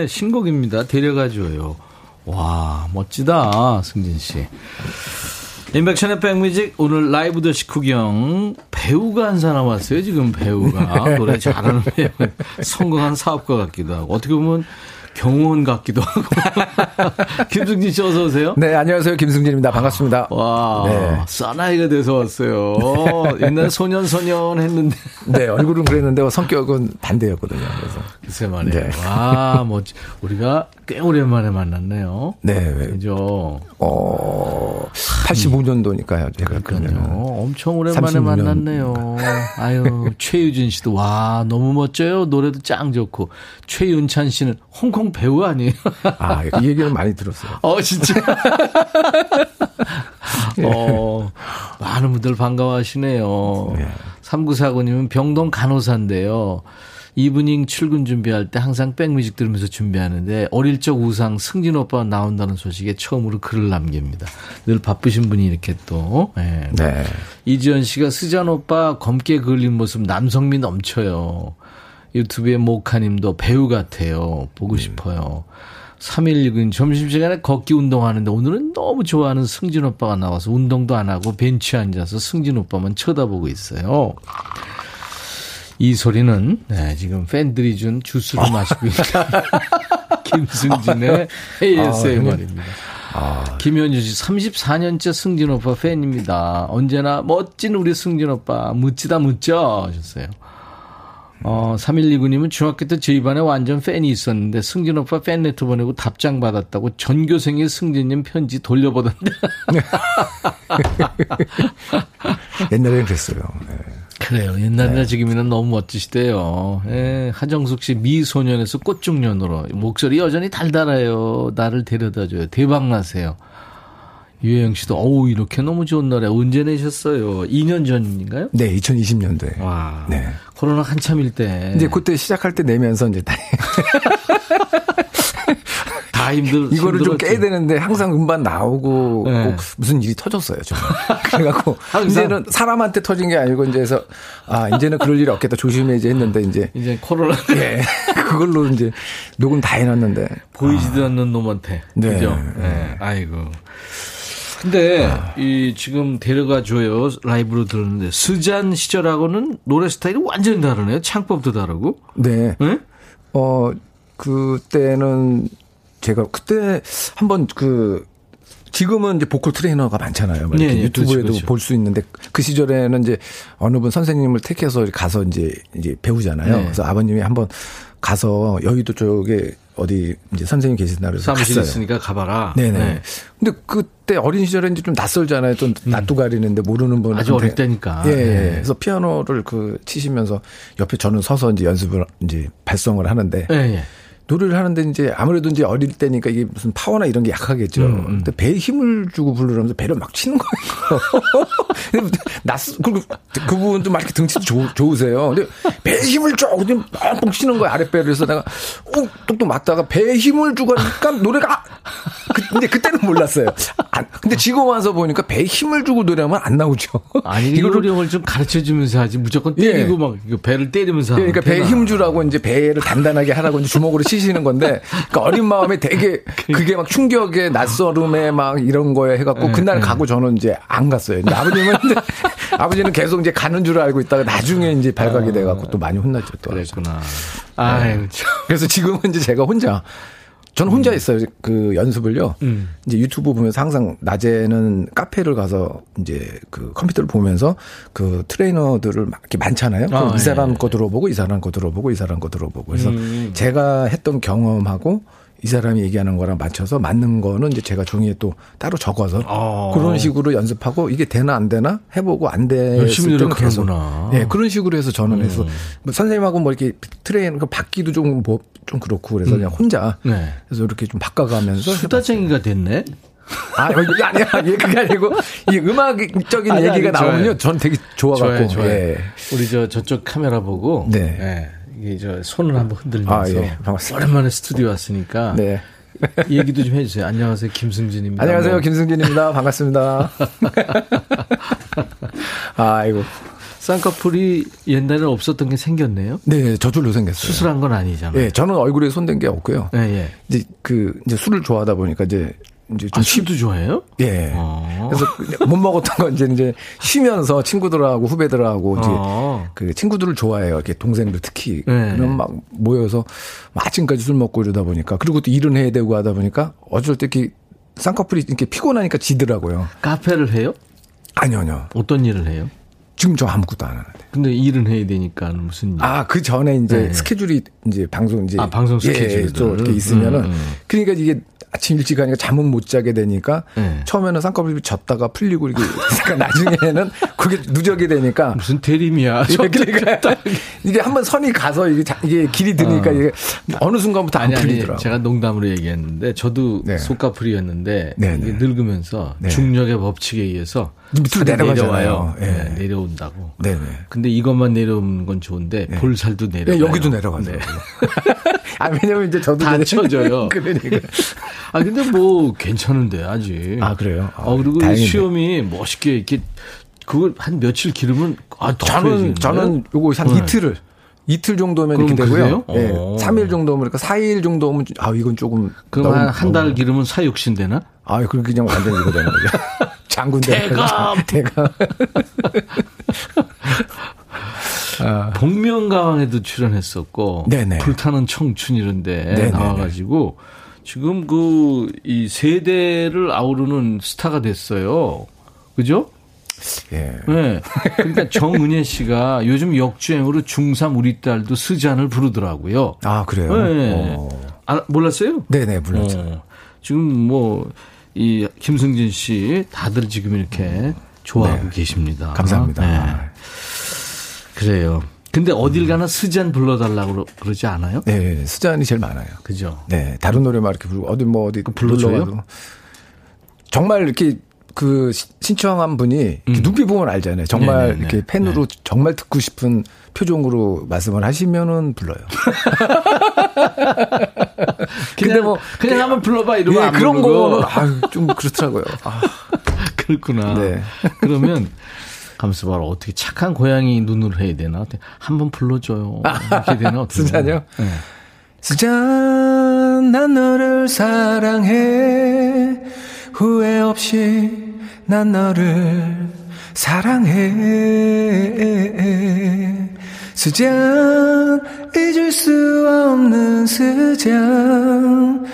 네, 신곡입니다. 데려가줘요. 와, 멋지다, 승진 씨. 인백션의 백뮤직 오늘 라이브 더시 구경 배우가 한 사람 왔어요 지금 배우가 노래 잘하는 배우 성공한 사업가 같기도 하고 어떻게 보면 경호원 같기도 하고 김승진 씨 어서 오세요. 네, 안녕하세요. 김승진입니다. 반갑습니다. 와 네. 사나이가 돼서 왔어요. 옛날 소년 소년 했는데 네, 얼굴은 그랬는데 성격은 반대였거든요. 그래서. 글쎄 말이에요. 네. 와 멋지. 우리가 꽤 오랜만에 만났네요. 네, 그죠. 어, 85년도니까요. 제가 그러니까요. 엄청 오랜만에 36년. 만났네요. 아유, 최유진 씨도, 와, 너무 멋져요. 노래도 짱 좋고. 최윤찬 씨는 홍콩 배우 아니에요? 아, 이 얘기는 많이 들었어요. 어, 진짜. 어, 많은 분들 반가워하시네요. 네. 3949님은 병동 간호사인데요. evening 출근 준비할 때 항상 백뮤직 들으면서 준비하는데 어릴 적 우상 승진 오빠 나온다는 소식에 처음으로 글을 남깁니다. 늘 바쁘신 분이 이렇게 또. 예. 네. 이지연 씨가 스잔 오빠 검게 그을린 모습 남성미 넘쳐요. 유튜브에 모카님도 배우 같아요. 보고 싶어요. 316은 점심시간에 걷기 운동하는데 오늘은 너무 좋아하는 승진 오빠가 나와서 운동도 안 하고 벤치에 앉아서 승진 오빠만 쳐다보고 있어요. 이 소리는 네, 지금 팬들이 준 주스를 마시고 있는 김승진의 ASMR입니다. 김현주 씨 34년째 승진 오빠 팬입니다. 언제나 멋진 우리 승진 오빠 묻지다 묻죠 하셨어요. 어, 3129님은 중학교 때 저희 반에 완전 팬이 있었는데 승진 오빠 팬 레터 보내고 답장 받았다고 전교생이 승진님 편지 돌려보던데. 옛날에는 그랬어요. 네. 그래요. 옛날이나 지금이나 너무 멋지시대요. 예, 하정숙 씨 미소년에서 꽃중년으로 목소리 여전히 달달해요. 나를 데려다줘요. 대박 나세요. 유혜영 씨도 어우 이렇게 너무 좋은 노래 언제 내셨어요? 2년 전인가요? 네, 2020년도에. 와. 네. 코로나 한참일 때. 이제 그때 시작할 때 내면서 이제 다 다 힘들 이거를 좀. 깨야 되는데 항상 음반 나오고 네. 꼭 무슨 일이 터졌어요, 좀. 그래갖고. 이제는 사람한테 터진 게 아니고 이제서 아, 이제는 그럴 일이 없겠다. 조심해야지 했는데 이제 이제 코로나 예. 그걸로 이제 녹음 다 해놨는데 보이지도 않는 놈한테. 네. 그죠? 네. 아이고. 근데 이 지금 데려가 줘요 라이브로 들었는데 스잔 시절하고는 노래 스타일이 완전히 다르네요. 창법도 다르고. 네. 네? 어, 그때는 제가 그때 한번 그 지금은 이제 보컬 트레이너가 많잖아요. 네, 네, 유튜브에도 그렇죠, 그렇죠. 볼수 있는데 그 시절에는 이제 어느 분 선생님을 택해서 가서 이제 이제 배우잖아요. 네. 그래서 아버님이 한번 가서 여의도 쪽에 어디 이제 선생님 계신다 그래서 사무실 갔어요. 있으니까 가봐라. 네네. 네. 근데 그때 어린 이제 좀 낯설잖아요. 좀 낯도 가리는데 모르는 분. 음. 아주 어릴 때니까. 예, 예. 네. 그래서 피아노를 그 치시면서 옆에 저는 서서 이제 연습을 이제 발성을 하는데 예, 예. 노래를 하는데 이제 아무래도 이제 어릴 때니까 이게 무슨 파워나 이런 게 약하겠죠. 음, 근데 배에 힘을 주고 부르면서 배를 막 치는 거예요. 낯, 그리고 그분도 막 이렇게 등치도 좋, 좋으세요. 근데 배에 힘을 줘. 근데 뻥뻥 치는 거예요. 아랫배를. 그래서 내가 어, 뚝뚝 맞다가 배에 힘을 주고 하니까 노래가 그, 근데 그때는 몰랐어요. 안, 근데 지금 와서 보니까 배에 힘을 주고 노래하면 안 나오죠. 아니 이거를 좀 가르쳐 주면서 하지 무조건 예. 때리고 막 이거 배를 때리면서 하면 그러니까 배에? 힘 주라고 이제 배를 단단하게 하라고 이제 주먹으로 치 시는 건데 그러니까 어린 마음에 되게 그게 막 충격에 낯설음에 막 이런 거에 해갖고 네, 그날 가고 저는 이제 안 갔어요. 아버님은 아버지는 계속 이제 가는 줄 알고 있다가 나중에 이제 발각이 돼갖고 또 많이 혼났죠. 또. 그랬구나. 아유 참. 그래서 지금은 이제 제가 혼자 저는 혼자 있어요. 그 연습을요. 이제 유튜브 보면서 항상 낮에는 카페를 가서 이제 그 컴퓨터를 보면서 그 트레이너들을 막 이렇게 많잖아요. 아, 이 사람 예, 거 들어보고 이 사람 거 들어보고 이 사람 거 들어보고 그래서 음. 제가 했던 경험하고 이 사람이 얘기하는 거랑 맞춰서 맞는 거는 이제 제가 종이에 또 따로 적어서 어. 그런 식으로 연습하고 이게 되나 안 되나 해보고 안 열심히 됐을 때는 계속. 예 그런 식으로 해서 저는 해서 뭐 선생님하고 뭐 이렇게 트레이너 그 받기도 좀뭐 좀 그렇고 그래서 그냥 혼자 네. 그래서 이렇게 좀 바꿔가면서 수다쟁이가 됐네. 아 이게 아니야 이게 그게 아니고 이 음악적인 아니, 얘기가 아니. 나오면요 전 되게 좋아갖고 좋아요, 좋아요. 예. 우리 저 저쪽 카메라 보고 네. 예, 이게 저 손을 한번 흔들면서 아, 예. 오랜만에 스튜디오 왔으니까 네. 얘기도 좀 해주세요. 안녕하세요, 김승진입니다. 안녕하세요 뭐, 김승진입니다 반갑습니다 아이고 쌍꺼풀이 옛날에 없었던 게 생겼네요. 네 저절로 생겼어요 수술한 건 아니잖아요. 예 저는 얼굴에 손댄 게 없고요 예, 예. 이제 그 이제 술을 좋아하다 보니까 이제 이제 좀 아, 술도 좋아해요? 예. 어. 그래서 못 먹었던 건 이제 이제 쉬면서 친구들하고 후배들하고 이제 어. 그 친구들을 좋아해요. 이렇게 동생들 특히. 네. 그럼 막 모여서 막 아침까지 술 먹고 이러다 보니까 그리고 또 일은 해야 되고 하다 보니까 어쩔 때 이렇게 쌍꺼풀이 이렇게 피곤하니까 지더라고요. 카페를 해요? 아니요, 아니요. 어떤 일을 해요? 지금 저 아무것도 안 하는데. 근데 일은 해야 되니까 무슨 일? 아, 그 전에 이제 네. 스케줄이 이제 방송 이제 아, 방송 예, 스케줄들. 좀 이렇게 있으면은 음, 음. 그러니까 이게 아침 일찍 가니까 잠은 못 자게 되니까 네. 처음에는 쌍꺼풀이 졌다가 풀리고 이렇게 그러니까 나중에는 그게 누적이 되니까 무슨 대림이야? 예, 그러니까 이게 한번 선이 가서 이게, 자- 이게 길이 드니까 이게 어느 순간부터 안 아니 아니 풀리더라고. 제가 농담으로 얘기했는데 저도 네. 속가풀이였는데 네, 네. 늙으면서 네. 중력의 법칙에 의해서 밑으로 내려가잖아요. 내려와요. 예. 네, 내려온다고. 네네. 근데 이것만 내려오는 건 좋은데 볼살도 내려. 네, 여기도 내려가죠. 아 왜냐면 이제 저도 다 이제- 쳐져요. 그러니까. 아 근데 뭐 괜찮은데 아직. 아, 그래요? 아 그리고 다행이네. 수염이 멋있게 이렇게 그걸 한 며칠 기르면 아더 저는 저는 요거 한 네. 이틀을 이틀 정도면 이렇게 되고요. 예. 오. 3일 정도면 그러니까 4일 정도면 아 이건 조금 그럼 너무- 한달 너무- 기르면 사육신 되나? 아, 그럼 그냥 완전 이거 되는 거죠. 장군 대감! 대감. 아, 복면가왕에도 출연했었고 네네. 불타는 청춘 이런데 네네네. 나와가지고 지금 그 이 세대를 아우르는 스타가 됐어요. 그죠? 예. 네. 그러니까 정은혜 씨가 요즘 역주행으로 중3 우리 딸도 스잔을 부르더라고요. 아, 그래요? 네. 어. 아, 몰랐어요? 네네, 물론. 어. 지금 뭐, 이 김승진 씨 다들 지금 이렇게 좋아하고 네. 계십니다. 감사합니다. 네. 그래요. 근데 어딜 가나 스잔 불러달라고 그러- 그러지 않아요? 네, 수잔이 제일 많아요. 그죠? 네, 다른 노래만 이렇게 부르고, 어디 뭐 어디 불러줘요? 정말 이렇게 그 시- 신청한 분이 이렇게 눈빛 보면 알잖아요. 정말 음. 네네네. 이렇게 팬으로 정말 듣고 싶은 표정으로 말씀을 하시면은 불러요. 그냥, 뭐, 그냥 한번 불러봐 이러면 예, 안 그런. 거는 아유, 좀 그렇더라고요. 아, 그렇구나. 네. 그러면 가면서 봐라 어떻게 착한 고양이 눈으로 해야 되나? 한번 불러줘요. 이렇게 되나? 어떻게? 되나? 네. 수잔, 난 너를 사랑해. 후회 없이 난 너를 사랑해. 수잔, 잊을 수 없는 수잔.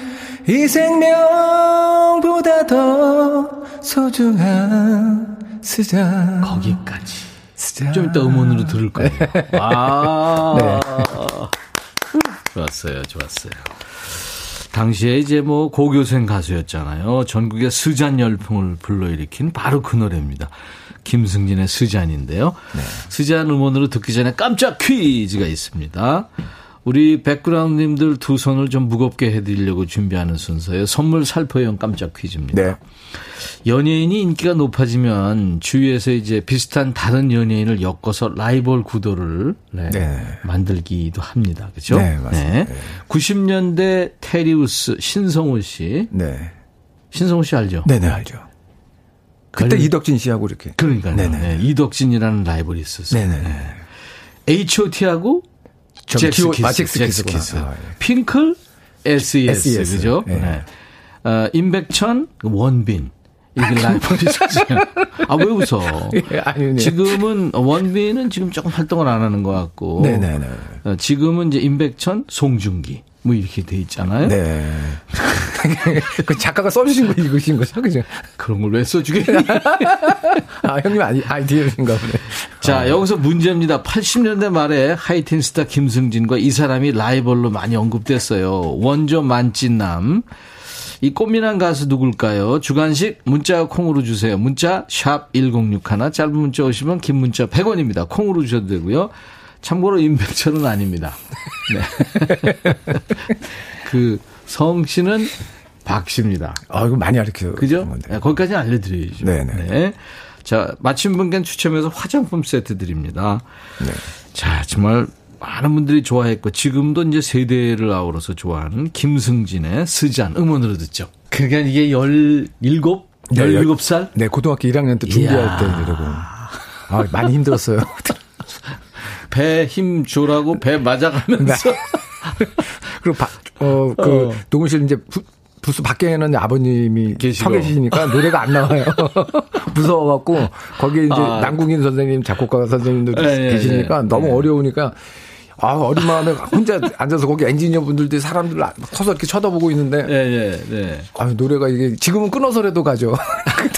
이 생명보다 더 소중한 수잔. 거기까지. 수잔. 좀 이따 음원으로 들을 거예요. 아. 네. 좋았어요, 좋았어요. 당시에 이제 뭐 고교생 가수였잖아요. 전국의 스잔 열풍을 불러일으킨 바로 그 노래입니다. 김승진의 스잔인데요. 스잔 음원으로 듣기 전에 깜짝 퀴즈가 있습니다. 우리 백그라운드님들 두 손을 좀 무겁게 해드리려고 준비하는 순서예요. 선물 살포형 깜짝 퀴즈입니다. 네. 연예인이 인기가 높아지면 주위에서 이제 비슷한 다른 연예인을 엮어서 라이벌 구도를 네, 네. 만들기도 합니다. 그렇죠? 네, 맞습니다. 90년대 테리우스 신성우 씨, 네. 신성우 씨 알죠? 네 네, 알죠. 그때 관련- 이덕진 씨하고 이렇게. 그러니까요. 네네. 네, 이덕진이라는 라이벌이 있었어요. 네네. 네. H.O.T.하고 젝스키스, 아, 젝스 젝스키스구나. 키스. 아, 예. 핑클, S.E.S. SES. 그죠? 예. 네. 어, 임백천, 원빈. 이게 라이벌이 있었어요. 아, 왜 웃어? 예, 아니, 지금은 원빈은 지금 조금 활동을 안 하는 것 같고. 네네네. 어, 지금은 이제 임백천, 송중기. 뭐 이렇게 돼 있잖아요. 네. 그 작가가 써주신 거 읽으신 거죠? 그죠? 그런 걸 왜 써주게? 아, 형님 아니, 아이디어신가 보네. 자, 여기서 문제입니다. 80년대 말에 하이틴 스타 김승진과 이 사람이 라이벌로 많이 언급됐어요. 원조 만찢남. 이 꽃미남 가수 누굴까요? 주간식 문자 콩으로 주세요. 문자 샵 1061, 짧은 문자 오시면 긴 문자 100원입니다. 콩으로 주셔도 되고요. 참고로 임백천은 아닙니다. 네. 그 성씨는 박씨입니다. 아, 이거 많이 알려줘. 그죠? 네, 거기까지 알려드려야죠. 네네. 네. 자, 마침 분께는 추첨해서 화장품 세트 드립니다. 네. 자, 정말 많은 분들이 좋아했고, 지금도 이제 세대를 아우러서 좋아하는 김승진의 스잔 음원으로 듣죠. 그러니까 이게 17? 네, 17살? 네, 고등학교 1학년 때 준비할 이야. 때 이러고. 아, 많이 힘들었어요. 배 힘 줘라고 배 맞아가면서. 그리고 바, 어, 그, 어. 녹음실 이제 부, 부스 밖에는 아버님이 계시고. 서 계시니까 노래가 안 나와요. 무서워갖고, 거기 이제 아. 남궁인 선생님, 작곡가 선생님도 예, 예, 계시니까 예. 너무 예. 어려우니까, 아, 어린 마음에 혼자 앉아서 거기 엔지니어 분들도 사람들 서서 이렇게 쳐다보고 있는데, 예, 예, 네. 아, 노래가 이게 지금은 끊어서라도 가죠.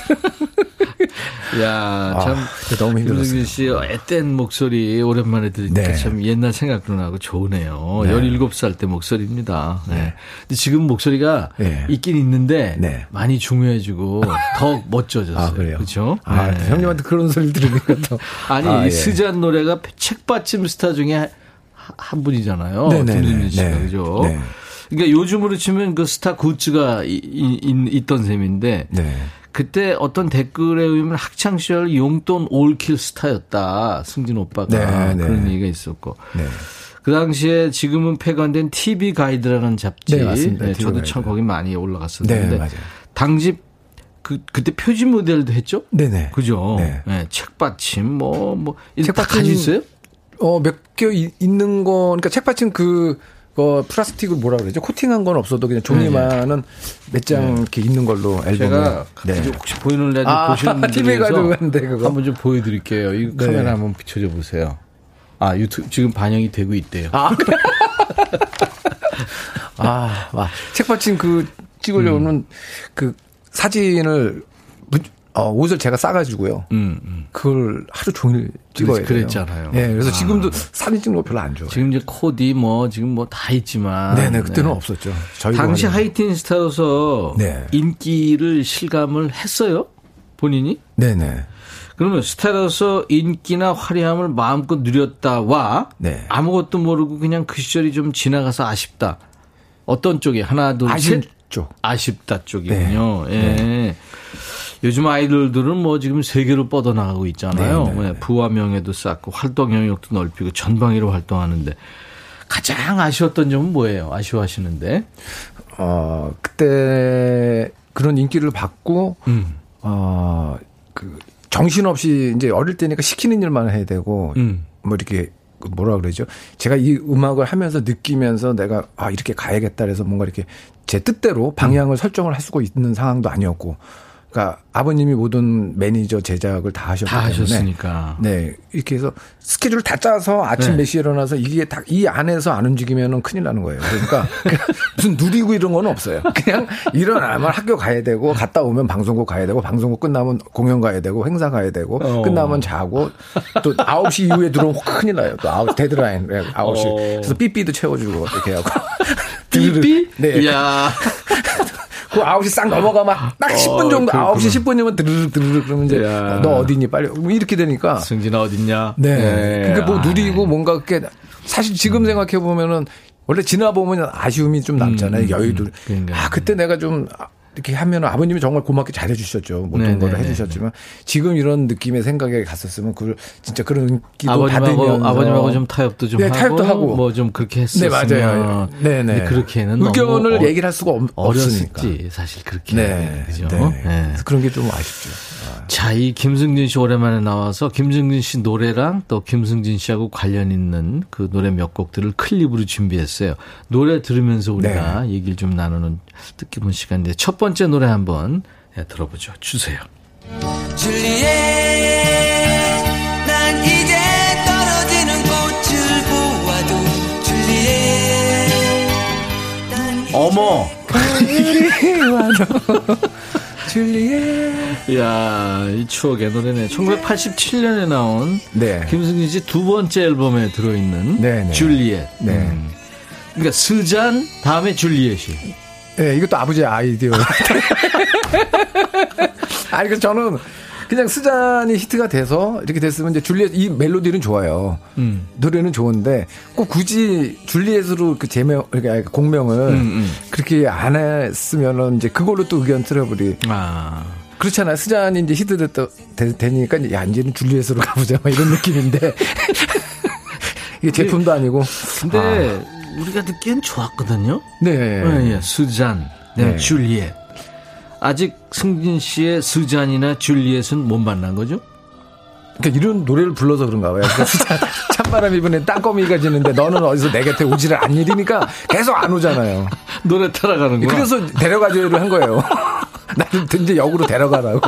야, 참. 아, 너무 힘들었어요. 씨의 앳된 목소리 오랜만에 들으니까 네. 참 옛날 생각도 나고 좋으네요. 네. 17살 때 목소리입니다. 네. 근데 지금 목소리가 네. 있긴 있는데 네. 많이 중후해지고 더 멋져졌어요. 아, 그래요? 그렇죠? 아, 네. 형님한테 그런 소리 들으니까 또. 아니, 아, 이 예. 스잔 노래가 책받침 스타 중에 하- 한 분이잖아요. 김승진 씨가 네. 그죠? 네. 그러니까 요즘으로 치면 그 스타 굿즈가 이- 이- 이- 있던 셈인데 네. 그때 어떤 댓글에 의하면 학창 시절 용돈 올킬 스타였다. 승진 오빠가 네, 네. 그런 얘기가 있었고. 네. 그 당시에 지금은 폐간된 TV 가이드라는 잡지. 네, 맞습니다. TV 저도. 참 거기 많이 올라갔었는데. 네. 당집 그 그때 표지 모델도 했죠? 네네. 그죠? 네. 네, 책받침 뭐뭐 책받침- 가지고 있어요? 어, 몇 개 있는 거, 그러니까 책받침 그, 어, 플라스틱을 뭐라 그러죠? 코팅한 건 없어도 그냥 종이만은 몇 장 이렇게 있는 걸로 앨범에. 네. 제가 네. 혹시 보이는 라디오 아, 보시는 분들 가지고 갔는데, 그거. 한번 좀 보여드릴게요. 이 네. 카메라 한번 비춰줘 보세요. 아 유튜브 지금 반영이 되고 있대요. 아. 아, 와. 책받침 그 찍으려면 음. 그 사진을, 무- 어, 옷을 제가 싸가지고요. 음, 음. 그걸 하루 종일 찍어야 돼요. 그랬잖아요. 예, 그래서 아. 지금도 사진 찍는 거 별로 안 좋아해요. 지금 이제 코디 뭐 지금 뭐 다 있지만. 네네, 그때는 네. 없었죠. 저희 당시 하이틴 스타로서 네. 인기를 실감을 했어요? 본인이? 네네. 그러면 스타로서 인기나 화려함을 마음껏 누렸다와 네. 아무것도 모르고 그냥 그 시절이 좀 지나가서 아쉽다. 어떤 쪽이 하나 둘 아쉬운 셋? 쪽. 아쉽다 쪽이군요. 예. 요즘 아이돌들은 뭐 지금 세계로 뻗어나가고 있잖아요. 네, 네, 예, 부와 명예도 쌓고 활동 영역도 넓히고 전방위로 활동하는데 가장 아쉬웠던 점은 뭐예요? 아쉬워하시는데. 어, 그때 그런 인기를 받고, 음. 어, 그, 정신없이 이제 어릴 때니까 시키는 일만 해야 되고, 음. 뭐 이렇게, 그 뭐라 그러죠? 제가 이 음악을 하면서 느끼면서 내가, 아, 이렇게 가야겠다 그래서 뭔가 이렇게 제 뜻대로 방향을 설정을 할 수가 있는 상황도 아니었고, 그러니까 아버님이 모든 매니저 제작을 다 하셨기 다 때문에 하셨으니까. 네 이렇게 해서 스케줄 다 짜서 아침 네. 몇 시에 일어나서 이게 다 이 안에서 안 움직이면은 큰일 나는 거예요. 그러니까 무슨 누리고 이런 건 없어요. 그냥 일어나면 학교 가야 되고 갔다 오면 방송국 가야 되고 방송국 끝나면 공연 가야 되고 행사 가야 되고 어. 끝나면 자고 또 9시 이후에 들어오면 확 큰일 나요. 또 9, 데드라인 9시. 어. 그래서 삐삐도 채워주고 이렇게 하고. 삐삐? 네. 이야. 그 9시 싹 넘어가면 딱 10분 정도, 그렇구나. 9시 10분이면 드르륵 드르륵 그러면 이제 야. 너 어디니 빨리 뭐 이렇게 되니까. 승진아 어딨냐? 네. 그러니까 뭐 아, 누리고 뭔가 그게 사실 지금 생각해 보면은 원래 지나 보면 아쉬움이 좀 남잖아요. 음, 여유도. 음, 그러니까요. 아 그때 내가 좀 이렇게 하면 아버님이 정말 고맙게 잘해 주셨죠. 모든 네, 걸 네, 해주셨지만 지금 이런 느낌의 생각에 갔었으면 그걸 진짜 그런 기도 아버님하고 받으면서 아버님하고 좀 타협도 좀 네, 하고, 타협도 하고. 뭐 좀 그렇게 했었으면 네 맞아요. 네네. 그렇게는 의견을 어- 얘기를 할 수가 없, 없으니까. 어렸었지 사실 그렇게 네, 그죠? 네. 네. 그런 게 좀 아쉽죠. 자, 이 김승진 씨 오랜만에 나와서 김승진 씨 노래랑 또 김승진 씨하고 관련 있는 그 노래 몇 곡들을 클립으로 준비했어요. 노래 들으면서 우리가 네. 얘기를 좀 나누는 뜻깊은 시간인데 첫 번째 노래 한번 네, 들어보죠. 주세요. 줄리엣 난 이제 떨어지는 꽃을 보아도 줄리엣 어머! 줄리엣. 이야, 이 추억의 노래네. 1987년에 나온 네. 김승진 씨 두 번째 앨범에 들어있는 네, 네. 줄리엣. 네. 음. 그러니까 스잔 다음에 줄리엣이. 네, 이것도 아버지의 아이디어. 아니, 그 저는 그냥 스잔이 히트가 돼서 이렇게 됐으면 이제 줄리엣 이 멜로디는 좋아요. 음. 노래는 좋은데 꼭 굳이 줄리엣으로 그 제명, 그러니까 곡명을 음, 음. 그렇게 안 했으면은 이제 그걸로 또 의견 트러블이 아. 그렇잖아요. 스잔이 이제 히트됐다, 되, 되니까 야, 이제는 줄리엣으로 가보자. 막 이런 느낌인데. 이게 제품도 아니고. 근데 우리가 듣기엔 좋았거든요. 네. 예, 예. 스잔, 네. 네. 줄리엣. 아직 승진 씨의 스잔이나 줄리엣은 못 만난 거죠? 그러니까 이런 노래를 불러서 그런가 봐요. 그러니까 스잔, 찬바람 이번에 땅거미가 지는데 너는 어디서 내 곁에 오지를 않으니까 계속 안 오잖아요. 노래 따라가는구나. 그래서 데려가줘를 한 거예요. 나를 이제 역으로 데려가라고.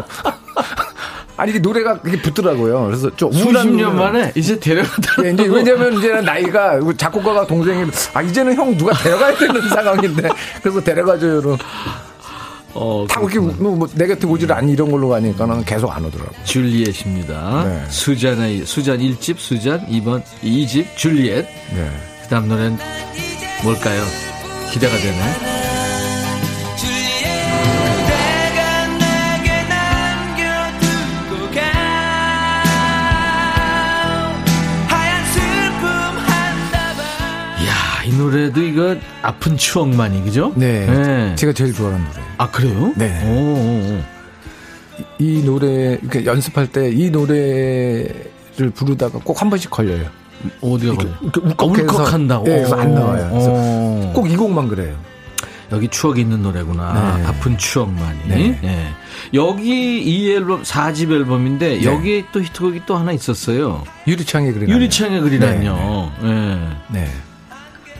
아니, 노래가 그게 붙더라고요. 그래서 좀 우울한 수십 년 노래. 만에 이제 데려가다. 예, 이제 왜냐면 이제는 나이가 작곡가가 동생이 아 이제는 형 누가 데려가야 되는 상황인데 그래서 데려가줘요로 어, 다 그렇게 뭐, 뭐, 내 곁에 오지를 않니 이런 걸로 가니까는 계속 안 오더라고. 줄리엣입니다. 네. 수잔의 수잔 1집, 수잔 2번 2집 줄리엣. 네. 그다음 노래는 뭘까요? 기대가 되네. 노래도 이거 아픈 추억만이 그죠? 네. 제가 제일 좋아하는 노래. 아 그래요? 네. 오, 오, 오. 이 노래 그러니까 연습할 때 이 노래를 부르다가 꼭 한 번씩 걸려요. 어디가 걸려? 이렇게 울컥한다고. 네, 그래서 안 나와요. 그래서 오. 꼭이 곡만 그래요. 여기 추억이 있는 노래구나. 네. 아픈 추억만이. 네. 예. 여기 이 앨범 4집 앨범인데 네. 여기에 또 히트곡이 또 하나 있었어요. 유리창의 그림. 유리창의. 예. 네.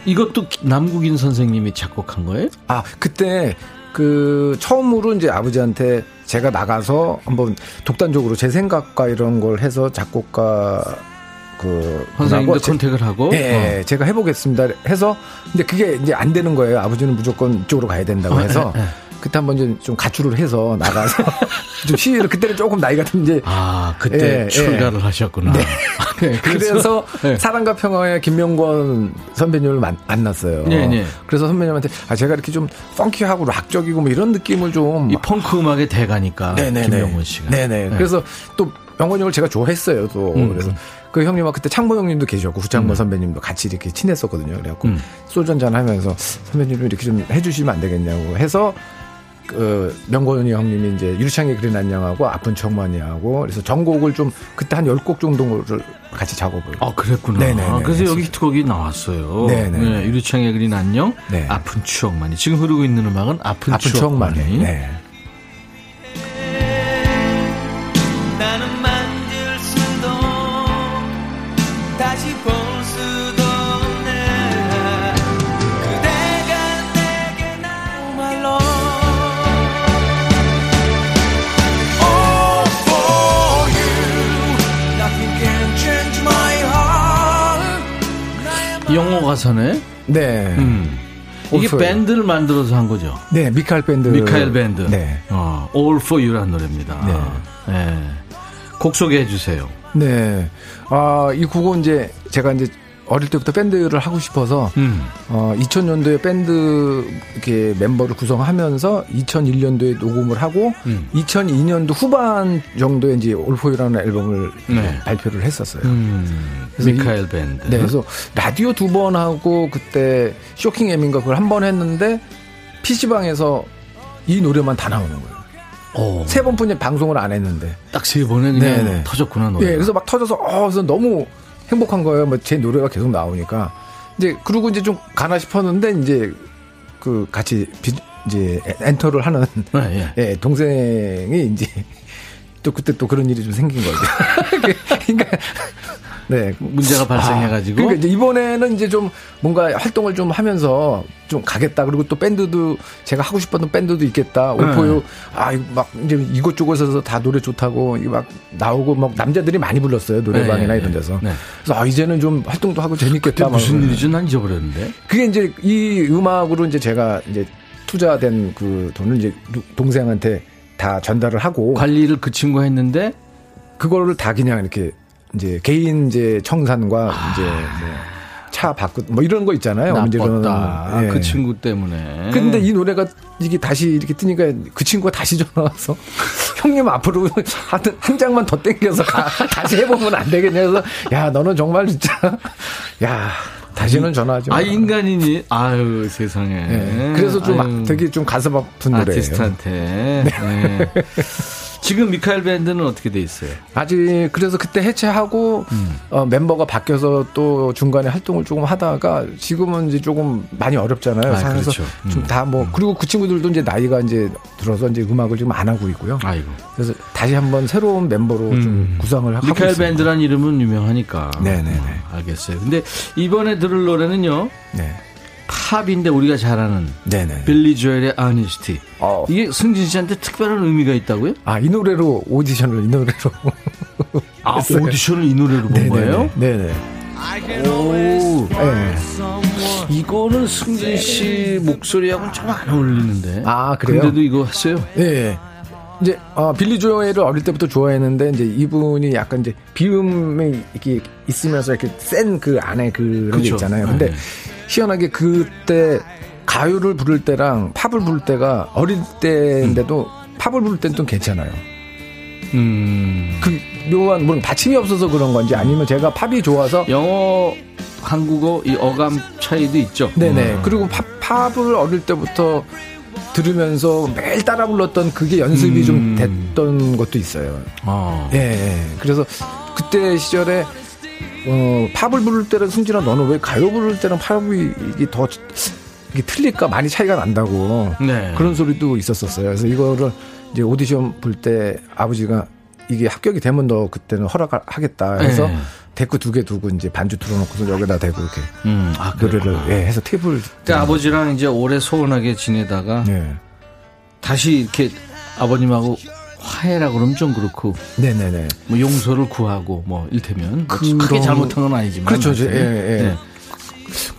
이것도 남국인 선생님이 작곡한 거예요? 아 그때 그 처음으로 이제 아버지한테 제가 나가서 한번 독단적으로 제 생각과 이런 걸 해서 작곡가 그 선생님도 컨택을 하고. 예, 예, 제가 해보겠습니다. 해서 근데 그게 이제 안 되는 거예요. 아버지는 무조건 이쪽으로 가야 된다고 어, 해서 예, 예. 그때 한번 이제 좀 가출을 해서 나가서 좀 시위를 그때는 조금 나이가 든 이제 아, 그때 예, 출가를 하셨구나. 네. 네, 그래서, 네. 사랑과 평화의 김명권 선배님을 만, 만났어요. 네, 네. 그래서 선배님한테 아 제가 이렇게 좀 펑키하고 락적이고 뭐 이런 느낌을 좀 이 펑크 음악의 대가니까 네네네. 김명훈 씨가. 네네. 네. 그래서 또 명권 형을 제가 좋아했어요. 또 음. 그래서 그 형님하고 그때 창모 형님도 계셨고 구창모 선배님도 같이 이렇게 친했었거든요. 그래갖고 음. 소주 한잔 하면서 선배님이 이렇게 좀 해주시면 안 되겠냐고 해서 그 명권이 형님이 이제 유리창의 그린 안녕하고 아픈 척만이하고 그래서 전곡을 좀 그때 한열곡 정도를 같이 작업을 아, 그랬구나. 네네네. 그래서 여기 히트곡이 나왔어요. 네네. 네, 유리창의 그린 안녕, 네. 아픈 추억만이. 지금 흐르고 있는 음악은 아픈, 아픈 추억만이. 네. 가사네. 네. 음. 이게 All for You. 밴드를 만들어서 한 거죠. 네, 미카엘 밴드. 미카엘 밴드. 네. 어, All for You라는 노래입니다. 네. 네. 곡 소개해 주세요. 네. 아, 이 곡은 이제 제가 이제 어릴 때부터 밴드를 하고 싶어서 음. 어, 2000년도에 밴드 이렇게 멤버를 구성하면서 2001년도에 녹음을 하고 음. 2002년도 후반 정도에 이제 All for You라는 앨범을 네. 발표를 했었어요. 음. 그래서 미카엘 밴드. 네, 그래서 라디오 두 번 하고 그때 쇼킹 M인가 그걸 한 번 했는데 PC방에서 이 노래만 다 나오는 거예요. 오. 세 번뿐이 방송을 안 했는데. 딱 세 번에 그냥 네네. 터졌구나 노래. 예, 그래서 막 터져서 어, 그래서 너무 행복한 거예요. 뭐 제 노래가 계속 나오니까. 이제 그러고 이제 좀 가나 싶었는데 이제 그 같이 비, 이제 엔터를 하는 네, 예. 예, 동생이 이제 또 그때 또 그런 일이 좀 생긴 거죠. 그러니까 네. 문제가 발생해가지고. 그러니까 이제 이번에는 이제 좀 뭔가 활동을 좀 하면서 좀 가겠다. 그리고 또 밴드도 제가 하고 싶었던 밴드도 있겠다. 올포유 네. 아, 막 이제 이곳저곳에서 다 노래 좋다고 막 나오고 막 남자들이 많이 불렀어요. 노래방이나 네, 이런 네, 데서. 네. 그래서 아, 이제는 좀 활동도 하고 재밌겠다. 막 무슨. 일이죠? 난 잊어버렸는데. 그게 이제 이 음악으로 이제 제가 이제 투자된 그 돈을 이제 동생한테 다 전달을 하고 관리를 그 친구가 했는데 그거를 다 그냥 이렇게 이제 개인 이제 청산과 이제 뭐 차 바꾸 뭐 이런 거 있잖아요. 나빴다. 예. 그 친구 때문에. 근데 이 노래가 이게 다시 이렇게 뜨니까 그 친구가 다시 전화 와서 형님 앞으로 하여튼 한 장만 더 땡겨서 가, 다시 해보면 안 되겠냐 해서 야 너는 정말 진짜 야 다시는 전화하지 마. 아 인간이니 아유 세상에. 예. 그래서 좀 아유, 되게 좀 가슴 아픈 노래예요. 아티스트한테. 네. 지금 미카엘 밴드는 어떻게 돼 있어요? 아직 그래서 그때 해체하고 음. 어, 멤버가 바뀌어서 또 중간에 활동을 조금 하다가 지금은 이제 조금 많이 어렵잖아요. 아, 그래서 그렇죠. 음. 좀다 뭐 그리고 그 친구들도 이제 나이가 이제 들어서 이제 음악을 지금 안 하고 있고요. 아이고. 그래서 다시 한번 새로운 멤버로 좀 음. 구성을 하고 미카엘 있습니다. 밴드란 이름은 유명하니까. 네네네. 어, 알겠어요. 근데 이번에 들을 노래는요. 네. 팝인데 우리가 잘 아는 네네. 빌리 조엘의 아니스티. 어. 이게 승진 씨한테 특별한 의미가 있다고요? 아, 이 노래로 오디션을 이 노래로. 아, 했어요. 오디션을 이 노래로 본 거예요? 네네. 오. 네. 이거는 승진 씨 목소리하고는 좀 안 어울리는데. 아, 그래요? 근데도 이거 했어요? 네. 이제 어, 빌리 조엘을 어릴 때부터 좋아했는데 이제 이분이 약간 이제 비음이 이렇게 있으면서 이렇게 센 그 안에 그런 게 그쵸. 있잖아요. 근데 네. 희한하게 그때 가요를 부를 때랑 팝을 부를 때가 어릴 때인데도 팝을 부를 때는 좀 괜찮아요. 음. 그 묘한 물론 받침이 없어서 그런 건지 아니면 제가 팝이 좋아서 영어, 한국어 이 어감 차이도 있죠. 네네. 음. 그리고 팝, 팝을 어릴 때부터 들으면서 매일 따라 불렀던 그게 연습이 음. 좀 됐던 것도 있어요. 아. 예, 예. 그래서 그때 시절에 어, 팝을 부를 때는 승진아 너는 왜 가요 부를 때는 팝이 이게 더 이게 틀릴까 많이 차이가 난다고 네. 그런 소리도 있었었어요. 그래서 이거를 이제 오디션 볼 때 아버지가 이게 합격이 되면 너 그때는 허락하겠다 해서 네. 데크 두 개 두고 이제 반주 틀어놓고서 여기다 대고 이렇게 음, 아, 노래를. 예, 해서 팁을 그 아버지랑 이제 오래 소원하게 지내다가 네. 다시 이렇게 아버님하고 화해라 그러면 좀 그렇고 네네네. 뭐 용서를 구하고 뭐 일테면 뭐 그런- 크게 잘못한 건 아니지만 그렇죠. 예. 예. 네.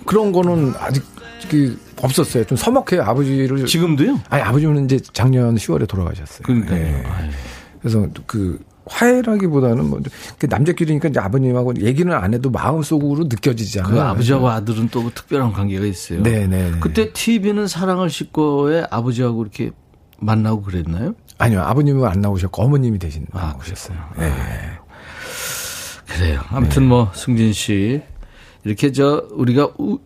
그런 거는 아직 그 없었어요. 좀 서먹해요. 아버지를 지금도요? 아니 아버지는 이제 작년 10월에 돌아가셨어요. 그러니까요. 예. 그래서 그 화해라기보다는 뭐그 남자끼리니까 이제 아버님하고 얘기는 안 해도 마음속으로 느껴지잖아요. 그 아버지하고 아들은 또 특별한 관계가 있어요. 네네. 그때 TV는 사랑을 싣고의 아버지하고 이렇게 만나고 그랬나요? 아니요 아버님은 안 나오셨고 어머님이 대신 아, 나오셨어요. 그랬어요. 그래요. 아무튼 뭐 승진 씨 이렇게 저 우리가 우,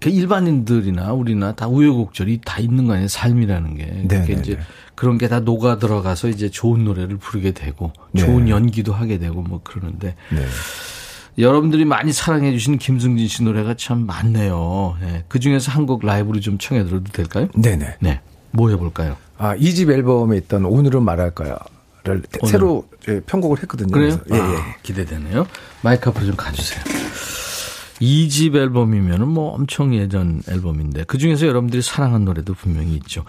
그 일반인들이나 우리나 다 우여곡절이 다 있는 거 아니에요? 삶이라는 게. 네, 그렇게 네, 이제 네. 그런 게 다 녹아 들어가서 이제 좋은 노래를 부르게 되고 좋은 연기도 하게 되고 뭐 그러는데 네. 여러분들이 많이 사랑해 주신 김승진 씨 노래가 참 많네요. 예. 그 중에서 한 곡 라이브로 좀 청해 들어도 될까요? 네네. 네. 뭐 해볼까요? 아, 이집 앨범에 있던 오늘은 말할까요를 오늘. 새로 예, 편곡을 했거든요. 그래요? 예, 예. 아, 기대되네요. 마이크 앞으로 좀 가주세요. 이집 앨범이면은 뭐 엄청 예전 앨범인데 그 중에서 여러분들이 사랑한 노래도 분명히 있죠.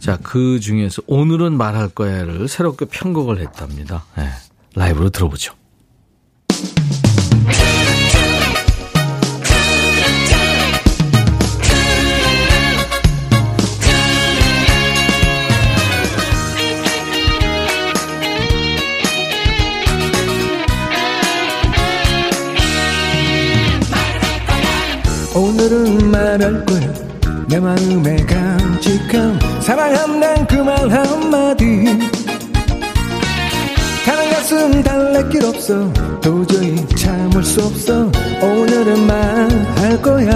자, 그 중에서 오늘은 말할 거야를 새롭게 편곡을 했답니다. 예, 라이브로 들어보죠. 오늘은 말할 거야. 내 마음에 간직한 사랑한다는 그말 한마디. 가는 가슴 달랠 길 없어. 도저히 참을 수 없어. 오늘은 말할 거야.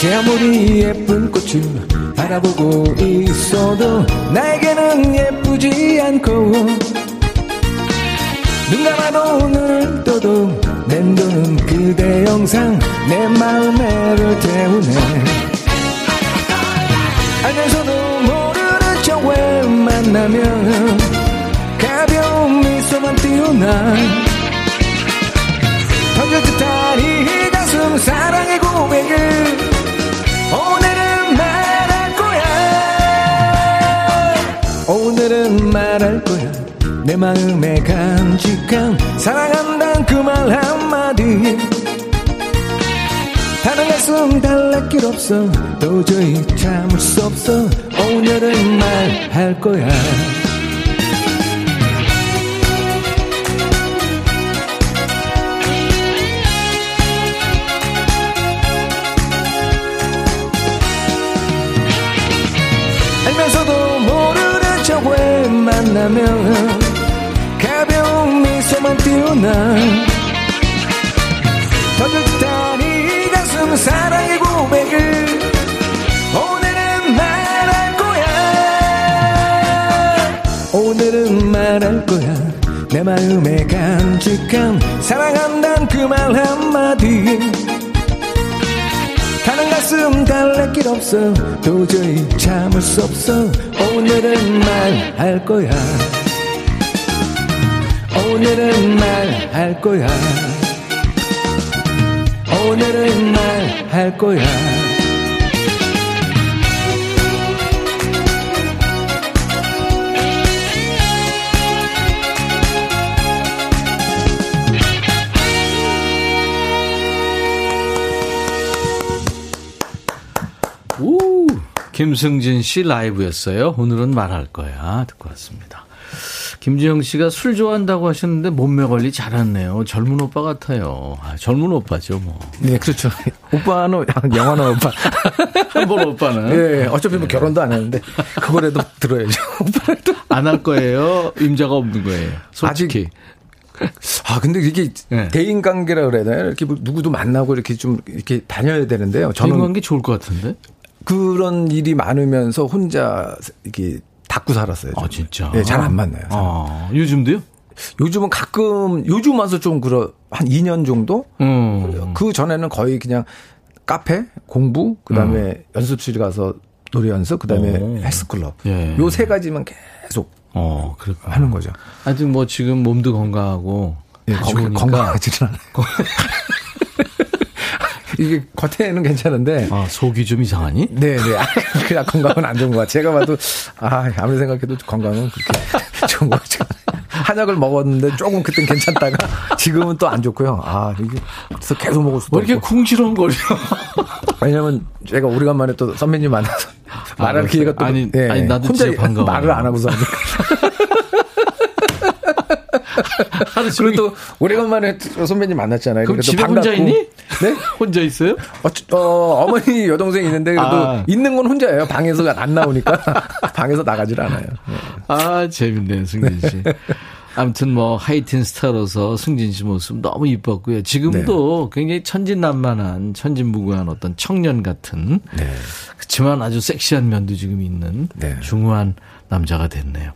제 아무리 예쁜 꽃을 바라보고 있어도 나에게는 예쁘지 않고. 눈 감아도 눈을 떠도 맴도는 그대 영상 내 마음에를 태우네. 알면서도 모르는 척왜 만나면 가벼운 미소만 띄우나. 던질 듯한 이 가슴 사랑의 고백을 내 마음에 간직한 사랑한다는 그말 한마디. 다른 가슴 달랠 길 없어. 도저히 참을 수 없어. 오늘은 말할 거야. 알면서도 모르는 척 왜 만나면 띄우나? 던질 듯한 이 가슴 사랑의 고백을 오늘은 말할 거야. 오늘은 말할 거야. 내 마음에 간직한 사랑한다는 그말 한마디. 가는 가슴 달랠 길 없어. 도저히 참을 수 없어. 오늘은 말할 거야 오늘은 말할 거야 오늘은 말할 거야 오, 김승진 씨 라이브였어요. 오늘은 말할 거야. 듣고 왔습니다. 김지영 씨가 술 좋아한다고 하셨는데 몸매 관리 잘하네요. 젊은 오빠 같아요. 아, 젊은 오빠죠, 뭐. 네 그렇죠 오빠는 영원한 오빠 한번 오빠는. 예 어차피 뭐 결혼도 안 했는데 그거라도 들어야죠 오빠라도 안 할 거예요. 임자가 없는 거예요. 솔직히. 아 근데 이게 네. 대인 관계라 그래야 되나 이렇게 뭐 누구도 만나고 이렇게 좀 이렇게 다녀야 되는데요 저는 저는 관계 좋을 것 같은데. 그런 일이 많으면서 혼자 이렇게 닫고 살았어요. 아, 좀. 진짜. 네, 잘 안 만나요. 아, 요즘도요? 요즘은 가끔 요즘 와서 좀 그러 한 2년 정도 음. 그 전에는 거의 그냥 카페 공부 그다음에 연습실 가서 노래 연습 그다음에 오. 헬스클럽 예. 요세 가지만 계속 어, 그렇구나. 하는 거죠. 하여튼 뭐 지금 몸도 건강하고 예, 건강하지는 않아요. 이게 겉에는 괜찮은데 아, 속이 좀 이상하니? 네, 네. 그냥 건강은 안 좋은 것 같아요. 제가 봐도, 아, 아무리 생각해도 건강은 그렇게 좋은 것 같아요. 한약을 먹었는데 조금 그땐 괜찮다가 지금은 또 안 좋고요. 아, 이게 그래서 계속 먹을 수도 왜 이렇게. 궁시렁거려? 왜냐면 제가 오래간만에 또 선배님 만나서 말할 알았어요. 기회가 또 아니, 예, 아니, 나도 혼자 진짜 반가워요. 말을 안 하고서 하니까. 하루 그리고 또 오래간만에 또 선배님 만났잖아요. 그럼 집에 혼자 반갑고. 있니? 네? 혼자 있어요? 어, 어, 어 머니 여동생 있는데 그래도 아. 있는 건 혼자예요. 방에서 안 나오니까 방에서 나가질 않아요. 네. 아, 재밌네, 승진 씨. 아무튼 뭐 하이틴 스타로서 승진 씨 모습 너무 이뻤고요. 지금도 네. 굉장히 천진난만한 천진무구한 어떤 청년 같은 그렇지만 아주 섹시한 면도 지금 있는 네. 중후한 남자가 됐네요.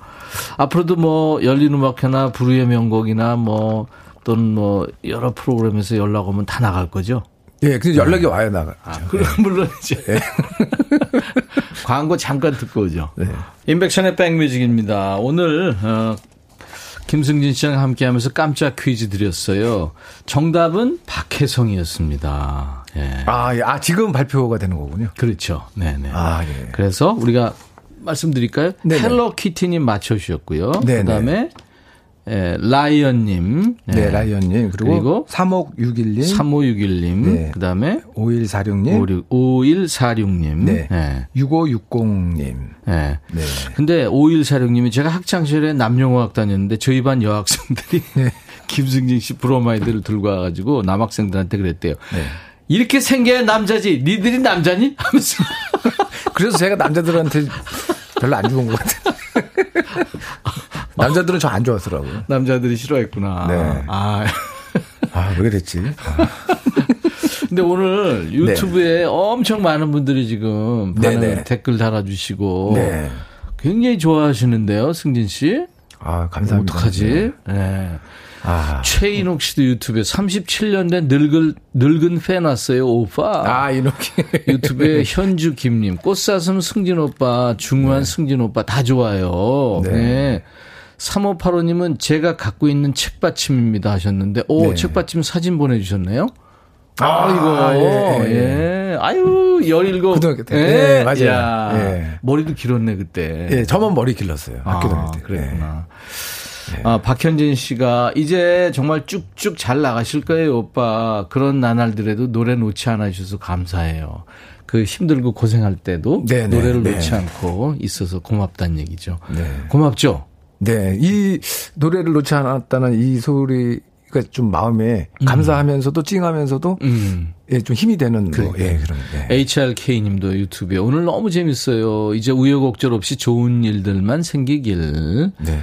앞으로도 뭐 열린 음악회나 부르의 명곡이나 뭐 또는 뭐 여러 프로그램에서 연락 오면 다 나갈 거죠. 예, 근데 연락이 와요, 나가. 아, 그럼 물론이죠. 광고 잠깐 듣고 오죠. 네. 임백천의 백뮤직입니다. 오늘 어, 김승진 씨랑 함께하면서 깜짝 퀴즈 드렸어요. 정답은 박혜성이었습니다. 예. 아, 예. 아, 지금 발표가 되는 거군요. 그렇죠. 네 네. 아, 예. 그래서 우리가 말씀드릴까요? 네네. 헬로 키티님 맞춰주셨고요. 네네. 그다음에 예, 라이언님, 네, 라이언님. 그리고, 그리고 3561님. 3561님, 네. 그 다음에 5146님. 5146님, 네. 예. 6560님. 예. 네. 근데 5146님이 제가 학창시절에 남녀공학 다녔는데 저희 반 여학생들이 네. 김승진 씨 브로마이드를 들고 와가지고 남학생들한테 그랬대요. 네. 이렇게 생겨야 남자지. 니들이 남자니? 하면서. 그래서 제가 남자들한테 별로 안 좋은 것 같아요. 남자들은 저 안 좋아하더라고요. 남자들이 싫어했구나. 네. 아. 아, 왜 그랬지? 아, 근데 오늘 유튜브에 엄청 많은 분들이 지금 반응 네, 네. 댓글 달아주시고 네. 굉장히 좋아하시는데요, 승진 씨. 아, 감사합니다. 어떡하지? 네. 아, 최인옥 씨도 유튜브에 37년 된 늙은, 늙은 팬 왔어요, 오빠. 아, 이렇게. 유튜브에 현주 김님, 꽃사슴 승진 오빠, 중후한 승진 오빠 다 좋아요. 네. 네. 3585님은 제가 갖고 있는 책받침입니다 하셨는데, 오, 네. 책받침 사진 보내주셨네요? 아, 아, 이거. 예, 예, 예. 아유, 17. 고등학교 때. 예, 예, 맞아요. 야, 예. 머리도 길었네, 그때. 예, 저만 머리 길렀어요. 학교 다닐 아, 때. 그랬구나. 아, 박현진 씨가 이제 정말 쭉쭉 잘 나가실 거예요, 오빠. 그런 나날들에도 노래 놓지 않아 주셔서 감사해요. 그 힘들고 고생할 때도 네, 네, 노래를 네. 놓지 않고 있어서 고맙다는 얘기죠. 네. 고맙죠? 네, 이 노래를 놓지 않았다는 이 소리가 좀 마음에 감사하면서도 찡하면서도 음. 예, 좀 힘이 되는 뭐, 예, 그런. 예. HRK 님도 유튜브에 오늘 너무 재밌어요. 이제 우여곡절 없이 좋은 일들만 생기길. 네.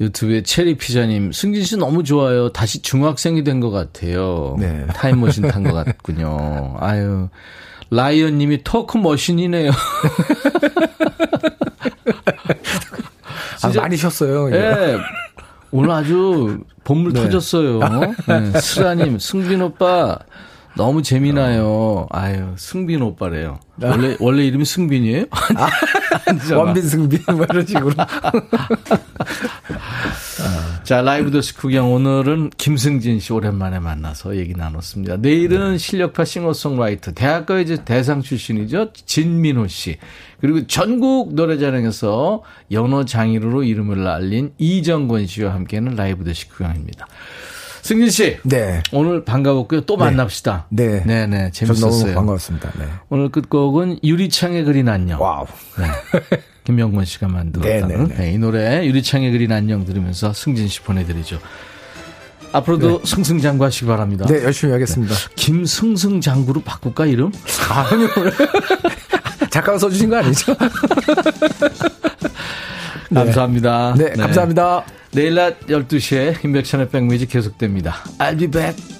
유튜브에 체리 피자님, 승진 씨 너무 좋아요. 다시 중학생이 된 것 같아요. 네. 타임머신 탄 것 같군요. 아유. 라이언 님이 토크 머신이네요. 아, 많이 쉬었어요. 예. 예. 오늘 아주 본물 네. 터졌어요. 네. 스라님, 승빈 오빠 너무 재미나요. 아유, 승빈 오빠래요. 원래, 원래 이름이 승빈이에요? 아니잖아. 원빈 승빈 뭐 이런 식으로. 자, 라이브 더시 구경 오늘은 김승진 씨 오랜만에 만나서 얘기 나눴습니다. 내일은 실력파 싱어송라이터, 대학가 이제 대상 출신이죠. 진민호 씨. 그리고 전국 노래자랑에서 연어 장인으로 이름을 날린 이정권 씨와 함께하는 라이브 더시 구경입니다. 승진 씨. 네. 오늘 반가웠고요. 또 만납시다. 네. 네네. 전 재밌었어요. 너무 반가웠습니다. 네. 오늘 끝곡은 유리창에 그린 안녕. Wow. 네. 김영권 씨가 만들었다는 네, 네, 네. 네, 이 노래 유리창에 그린 안녕 들으면서 승진 씨 보내드리죠. 앞으로도 승승장구하시기 바랍니다. 네, 열심히 하겠습니다. 김승승장구로 바꿀까 이름? 아니요. 작가가 써주신 거 아니죠? 감사합니다. 네, 감사합니다. 내일 낮 12시에 인백션의 백뮤직 계속됩니다. I'll be back. 참